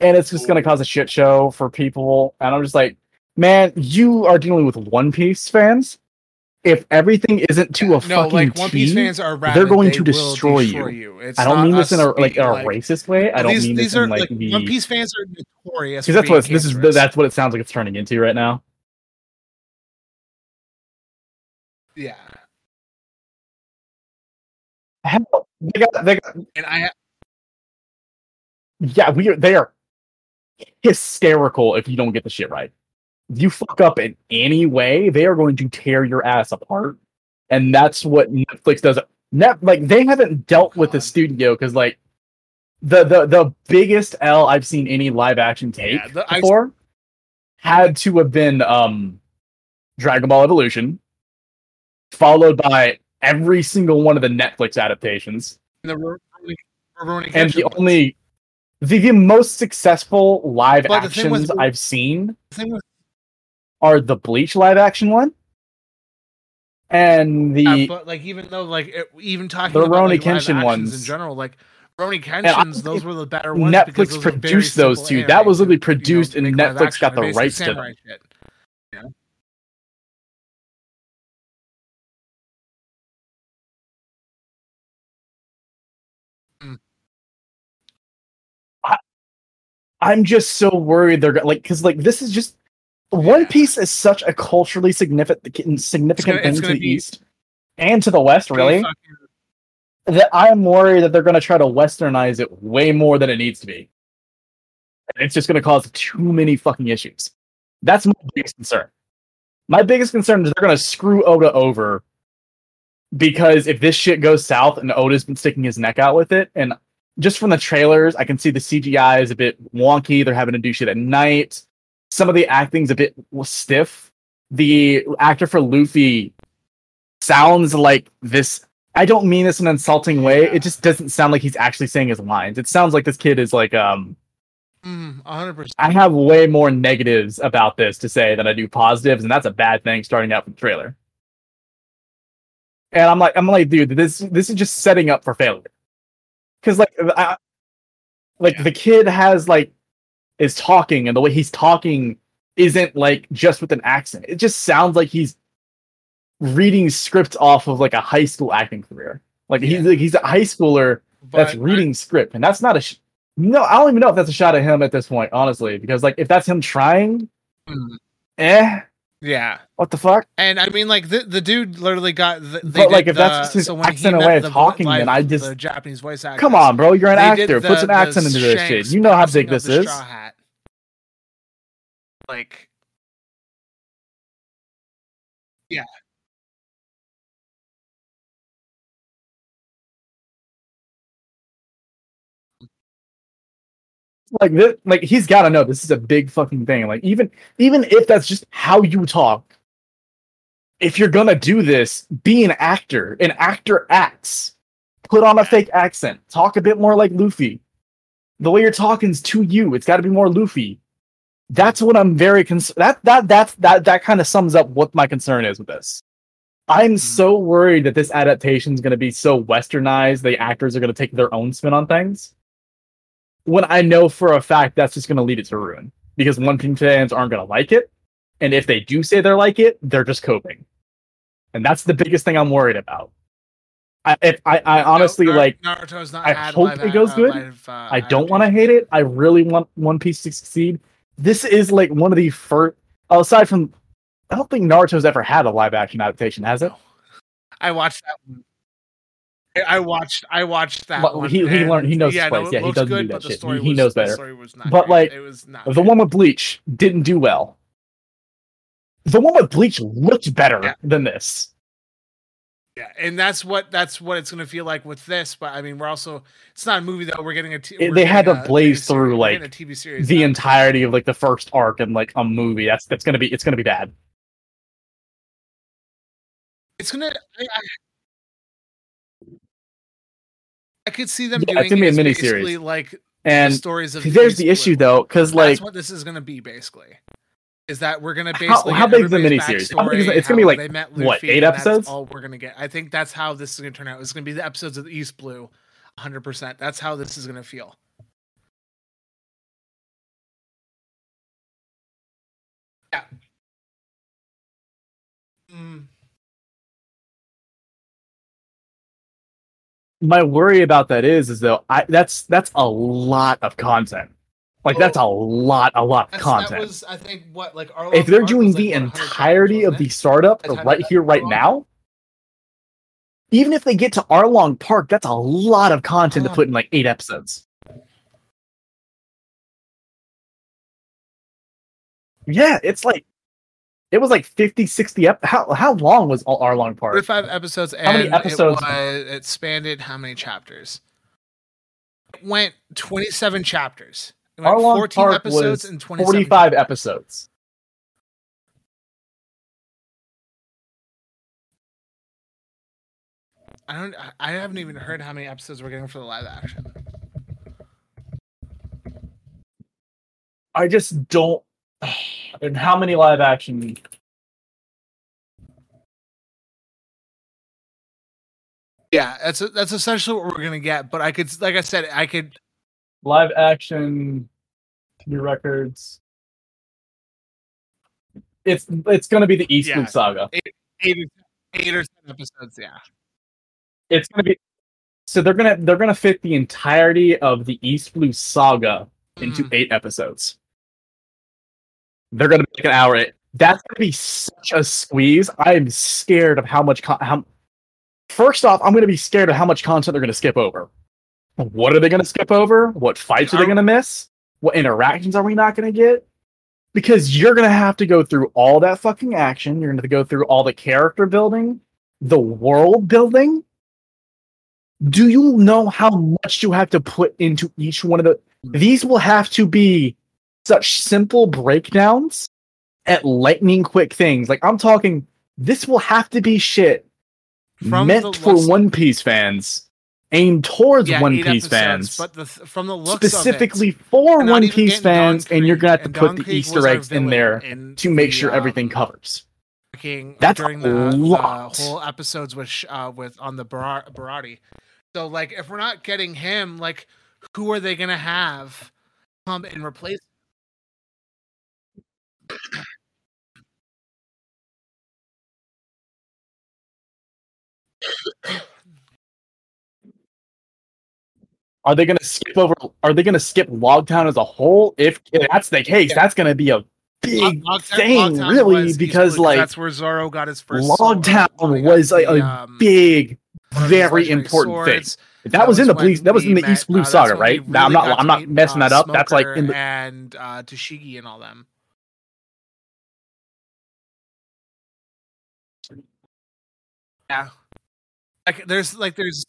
and it's just gonna cause a shit show for people. And I'm just like, man, you are dealing with One Piece fans. If everything isn't to a no, fucking like One Piece T, fans are rabid, going they to will destroy you. you. I don't mean this in a like in a like- racist way. I don't these, mean these this are in like, like the One Piece fans are notorious. because that's what this is. That's what it sounds like it's turning into right now. yeah. Hell, They got, they got, And I yeah, we are. They are hysterical if you don't get the shit right. You fuck up in any way, they are going to tear your ass apart, and that's what Netflix does. Net like they haven't dealt with the studio because like the the the biggest L I've seen any live action take Yeah, the- I- before had to have been um Dragon Ball Evolution, followed by every single one of the Netflix adaptations. The Rurouni- Rurouni and the only the, the most successful live But the actions I've seen The with are the Bleach live action one and the but like even though like it, even talking The about Rurouni like, Kenshin ones. in general, like Roni I Kenshin's, those were the better ones. Netflix those produced those two. That was literally you know, produced and Netflix got the rights to them. samurai shit. Hmm. I'm just so worried they're like because like this is just One. Piece is such a culturally significant significant gonna- it's thing to the be- east and to the west, really. That I'm worried that they're going to try to westernize it way more than it needs to be. And it's just going to cause too many fucking issues. That's my biggest concern. My biggest concern is they're going to screw Oda over because if this shit goes south and Oda's been sticking his neck out with it, and just from the trailers, I can see the CGI is a bit wonky. They're having to do shit at night. Some of the acting's a bit stiff. The actor for Luffy sounds like this I don't mean this in an insulting way. Yeah. It just doesn't sound like he's actually saying his lines. It sounds like this kid is like, um, Mm, 100%. I have way more negatives about this to say than I do positives, and that's a bad thing starting out from the trailer. And I'm like, I'm like, dude, this this is just setting up for failure. Because like, I, like Yeah. the kid has like is talking, and the way he's talking isn't like just with an accent. It just sounds like he's reading scripts off of like a high school acting career. Like he's like he's a high schooler that's But reading script, and that's not a. Sh- no, I don't even know if that's a shot at him at this point, honestly, because like if that's him trying, Mm, eh, yeah. what the fuck? And I mean, like the, the dude literally got. The, they But, like, if that's the- just his so accent way of the talking, live- then I just- the Japanese voice actor. Come on, bro, you're an actor. Put some accent into this shit. You know how big this is. Like, yeah, Like this, like he's got to know this is a big fucking thing. Like even even if that's just how you talk, if you're gonna do this, be an actor. An actor acts. Put on a fake accent. Talk a bit more like Luffy. The way you're talking's to you. It's got to be more Luffy. That's what I'm very concerned. That that that's that that kind of sums up what my concern is with this. I'm Mhm. so worried that this adaptation is going to be so westernized. The actors are going to take their own spin on things. When I know for a fact that's just going to lead it to ruin because One Piece fans aren't going to like it, and if they do say they're like it, they're just coping, and that's the biggest thing I'm worried about. I if, I, I honestly Nar- like Naruto's not I hope live it goes uh, good. live, uh, I don't want to hate it. I really want One Piece to succeed. This is like one of the first, aside from, I don't think Naruto's ever had a live action adaptation, has it? I watched that one. I- watched. I watched that one. he- he learned- he knows his yeah, place. Yeah, he doesn't good, do that shit. He- he was- knows better. story was not But, great. like, it was not. The one with Bleach didn't do well. The one with Bleach looked better Yeah. than this. Yeah, and that's what that's what it's gonna feel like with this. But I mean, we're also it's not a movie though. We're getting a. T- It- they had to a blaze through, we're like, a TV series. The now. entirety of like the first arc and like a movie. That's that's gonna be it's gonna be bad. It's gonna. I, I, I could see them Yeah, doing it's gonna be a miniseries. basically like And the stories of. there's the issue though, because like That's what this is gonna be basically. Is that we're gonna basically how get big is the everybody's miniseries? How big is it? backstory, It's gonna be like, they met what, eight episodes? all we're gonna get. I think that's how this is gonna turn out. It's gonna be the episodes of the East Blue, 100. percent That's how this is gonna feel. Yeah. Mm, my worry about that is is though I that's that's a lot of content. Like that's a lot, a lot of content. That was, I think, what like Arlong if they're doing was, like, the entirety of the startup the right here, right Arlong- now, even if they get to Arlong Park, that's a lot of content to Oh. put in like eight episodes. Yeah, it's like it was like 50, 60 ep- how how long was Ar- Arlong Park? 45 episodes and many episodes? It, was, it spanned how many chapters? It went 27 chapters. It went Arlong 14 Park episodes was and 27 45 episodes. I don't I haven't even heard how many episodes we're getting for the live action. I just don't and how many live action Yeah, that's that's essentially what we're going to get, but I could like I said I could live action new records it's it's going to be the East Yeah. Saga eight or, eight or 10 episodes, yeah. it's to be so they're going to they're to fit the entirety of the East Blue saga into Mhm. eight episodes they're going to make an hour. That's going to be such a squeeze. I am scared of how much con- how first off i'm going to be scared of how much content they're going to skip over. What are they going to skip over? What fights are they going to miss? What interactions are we not going to get? Because you're going to have to go through all that fucking action. You're going to go through all the character building the world building. Do you know how much you have to put into each one of the these will have to be such simple breakdowns at lightning quick things like i'm talking this will have to be shit From meant the for one piece fans aimed towards Yeah, one piece episodes, fans but the, from the looks specifically of it, for one piece fans and you're gonna have to put Don the easter eggs in there in to make the, sure everything um, covers That's during a the, the whole episodes with uh, with on the Bar- Baratie. So like, if we're not getting him, like, who are they gonna have come and replace? Are they gonna skip over are they gonna skip loguetown as a whole if, if that's the case Yeah. that's gonna be a big Log- thing Loguetown really because Blue, like that's where Zoro got his first. sword, loguetown got was like the, a um, big of his very important thing swords. that, was in the blue that was in the east blue uh, saga right now i'm not i'm not meet, messing uh, that up that's like in the and uh, Tashigi and all them. Yeah, like there's like there's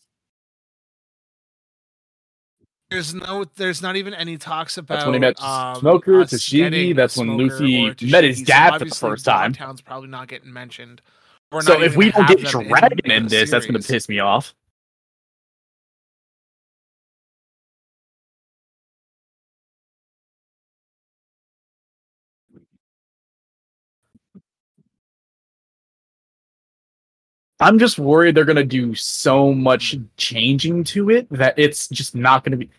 there's no there's not even any talks about That's when he met um, Smoker, us Tashigi, getting that's when Luffy met his Tashigi, so dad for the first time. Loguetown's probably not getting mentioned. We're so not if we don't get dragon in this that's gonna piss me off I'm just worried they're gonna do so much changing to it that it's just not gonna be.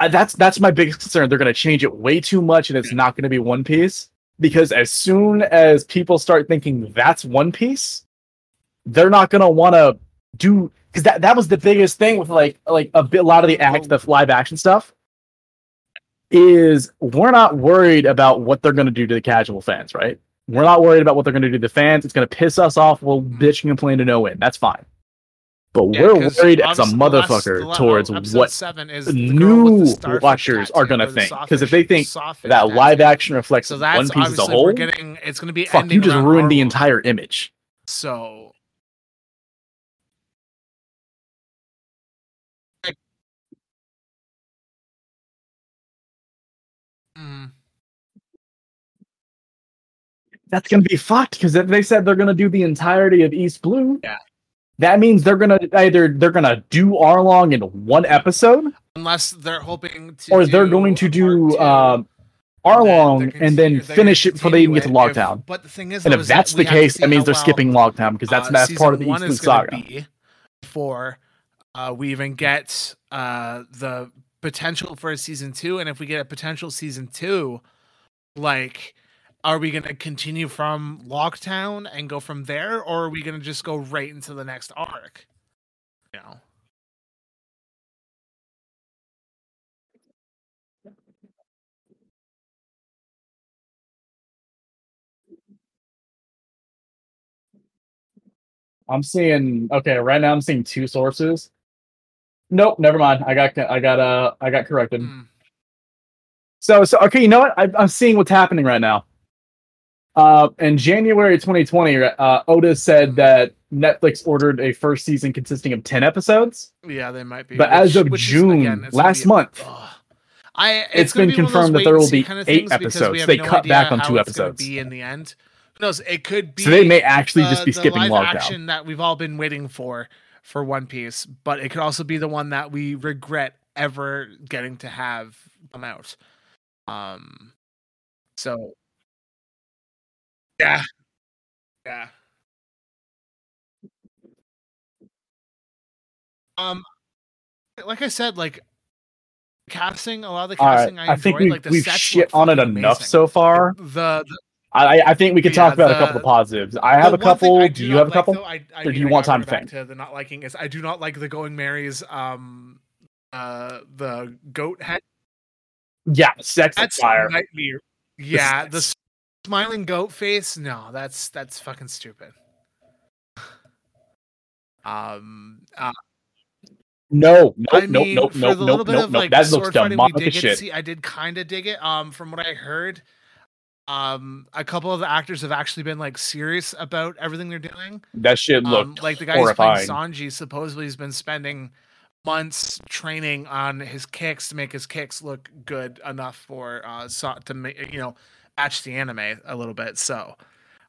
Uh, that's that's my biggest concern. They're gonna change it way too much, and it's not gonna be One Piece. Because as soon as people start thinking that's One Piece, they're not gonna want to do. Because that that was the biggest thing with like like a bit a lot of the act the live action stuff. Is we're not worried about what they're gonna do to the casual fans, right? We're not worried about what they're going to do to the fans. It's going to piss us off. We'll bitch and complain to no end. That's fine. But Yeah, we're worried as a the last- motherfucker towards what seven is the girl with the new watchers are gonna think. Because if they think that live action reflects so One Piece as a whole, getting it's going to be fuck, you just ruined the entire image. So like, mm, That's going to be fucked. Because if they said they're going to do the entirety of East Blue, Yeah. that means they're going to either they're going to do Arlong in one episode, unless they're hoping to, or they're going to do part um, Arlong they're and then finish it before they even get to continue it if- Loguetown. But the thing is, And if is that that's we the case, see that means how they're well, skipping Loguetown because that's uh, that's part of the East Blue saga. be before uh, we even get uh, the potential for a season two, and if we get a potential season two, like, are we going to continue from Loguetown and go from there, or are we going to just go right into the next arc? You know. I'm seeing okay, right now I'm seeing two sources. Nope, never mind. I got I got uh I got corrected. Mm. So so okay, you know what? I, I'm seeing what's happening right now. Uh, in January 2020, uh, Oda said that Netflix ordered a first season consisting of 10 episodes. Yeah, they might be. But as of June, it's gonna last month. I it's gonna been be one of those confirmed that there will be kind of eight episodes. They no cut back on two episodes. Be in the end, who knows? It could be. So they may actually the- just be skipping loguetown. action that we've all been waiting for for One Piece, but it could also be the one that we regret ever getting to have come out. Um, so yeah, yeah. Um, like I said, like casting, a lot of the All right, casting I, I think we, like the we've sets shit on it fucking enough amazing. so far. The, the I, I think we could talk Yeah, about a couple of positives. I have a couple. I Do you not have a couple? though, I, I Or do mean, you I want time to think? To the not liking is I do not like the Going Merry's um uh the goat head. Yeah, sex That's fire. nightmare. Yeah, the sex. Smiling goat face. No, that's that's fucking stupid. Um, uh, No, I mean, nope, the little bit of like That sword looks demonic as shit. see, I did kind of dig it. Um, from what I heard, um, a couple of the actors have actually been like serious about everything they're doing. That shit Um, looked like the guy horrifying. who's playing Sanji supposedly has been spending months training on his kicks to make his kicks look good enough for uh Sa- to make you know match the anime a little bit. So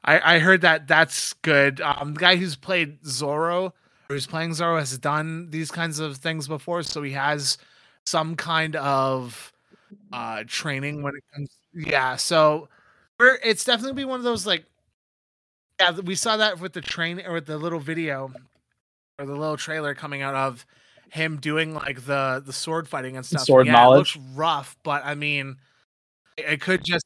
I I heard that that's good. Um, the guy who's played Zoro, who's playing Zoro, has done these kinds of things before, so he has some kind of uh training when it comes. Yeah, so we're it's definitely be one of those like yeah, we saw that with the train or with the little video or the little trailer coming out of him doing like the the sword fighting and stuff. Sword yeah, knowledge. It looks rough, but I mean, it could just.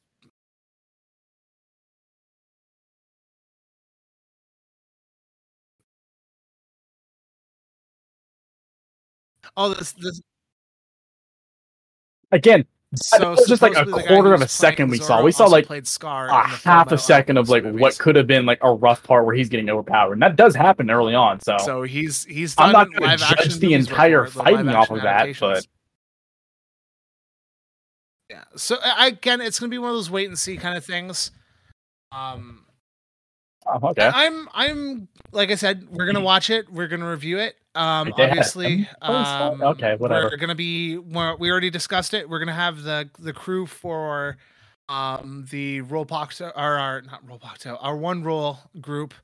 Oh, this this Again, so was just like a supposedly the guy quarter of a second we saw. We saw, like, played Scar a half a second of like Alchemist what could have been like a rough part where he's getting overpowered, and that does happen early on. So, So he's he's I'm not going to judge the entire the fighting off of that, but Yeah. So I again, it's gonna be one of those wait and see kind of things. Um, oh, okay. I'm I'm like I said, we're gonna watch it. We're gonna review it. Um, they obviously, um, Okay, whatever. We're gonna be. We're, we already discussed it. We're gonna have the the crew for um the roll box or our not roll box our one roll group.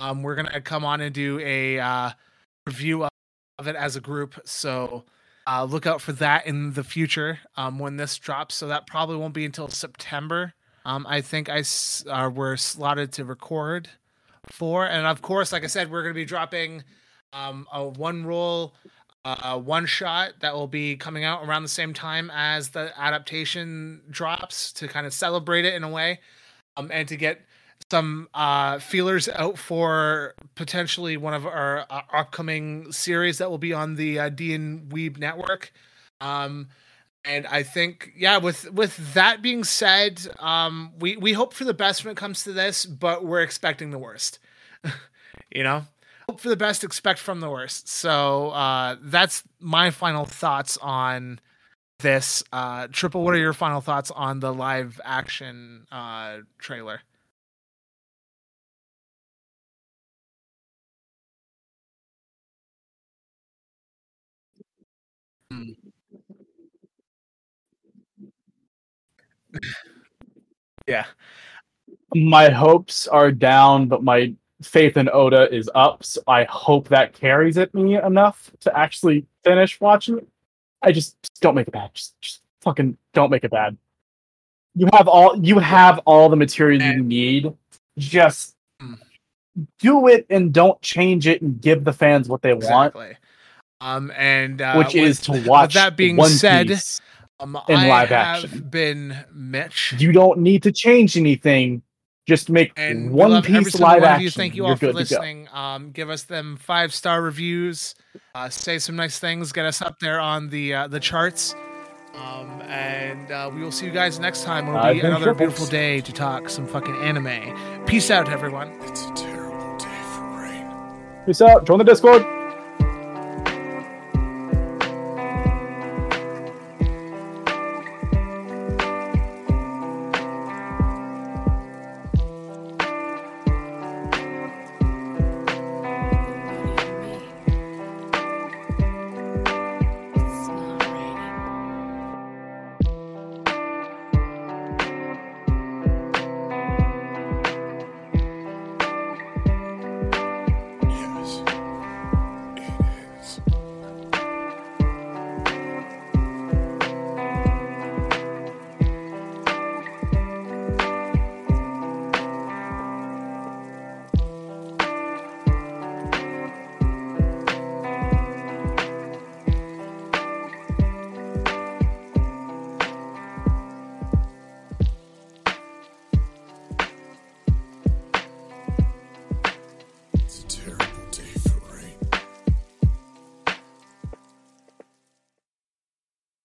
Um, we're gonna come on and do a uh, review of, of it as a group. So uh, look out for that in the future um, when this drops. So that probably won't be until September. Um, I think I s- uh, we're slotted to record for, and of course, like I said, we're going to be dropping um, a one roll, uh, one shot that will be coming out around the same time as the adaptation drops to kind of celebrate it in a way, um, and to get some uh, feelers out for potentially one of our uh, upcoming series that will be on the uh, D and Weeb network. Um, and I think, yeah, with with that being said, um, we we hope for the best when it comes to this, but we're expecting the worst. you know, hope for the best, expect from the worst. So uh, that's my final thoughts on this. Uh, Triple, what are your final thoughts on the live action uh, trailer? Hmm. yeah. my hopes are down, but my faith in Oda is up. So I hope that carries it me enough to actually finish watching it. I just, just don't make it bad. Just, just fucking don't make it bad. You have all you have all the material you need. Just Hmm. do it and don't change it and give the fans what they want, Um, and uh, which is with- to watch. that being One said, Piece. um, in I live have action. been Mitch. you don't need to change anything. Just make and One love every Piece single live one of action. you. Thank you You're all for good to go. listening. Um, give us them five star reviews. Uh, say some nice things. Get us up there on the uh, the charts. Um, and uh, we will see you guys next time. It'll be another Triples. beautiful day to talk some fucking anime. Peace out, everyone. It's a terrible day for rain. Peace out. Join the Discord.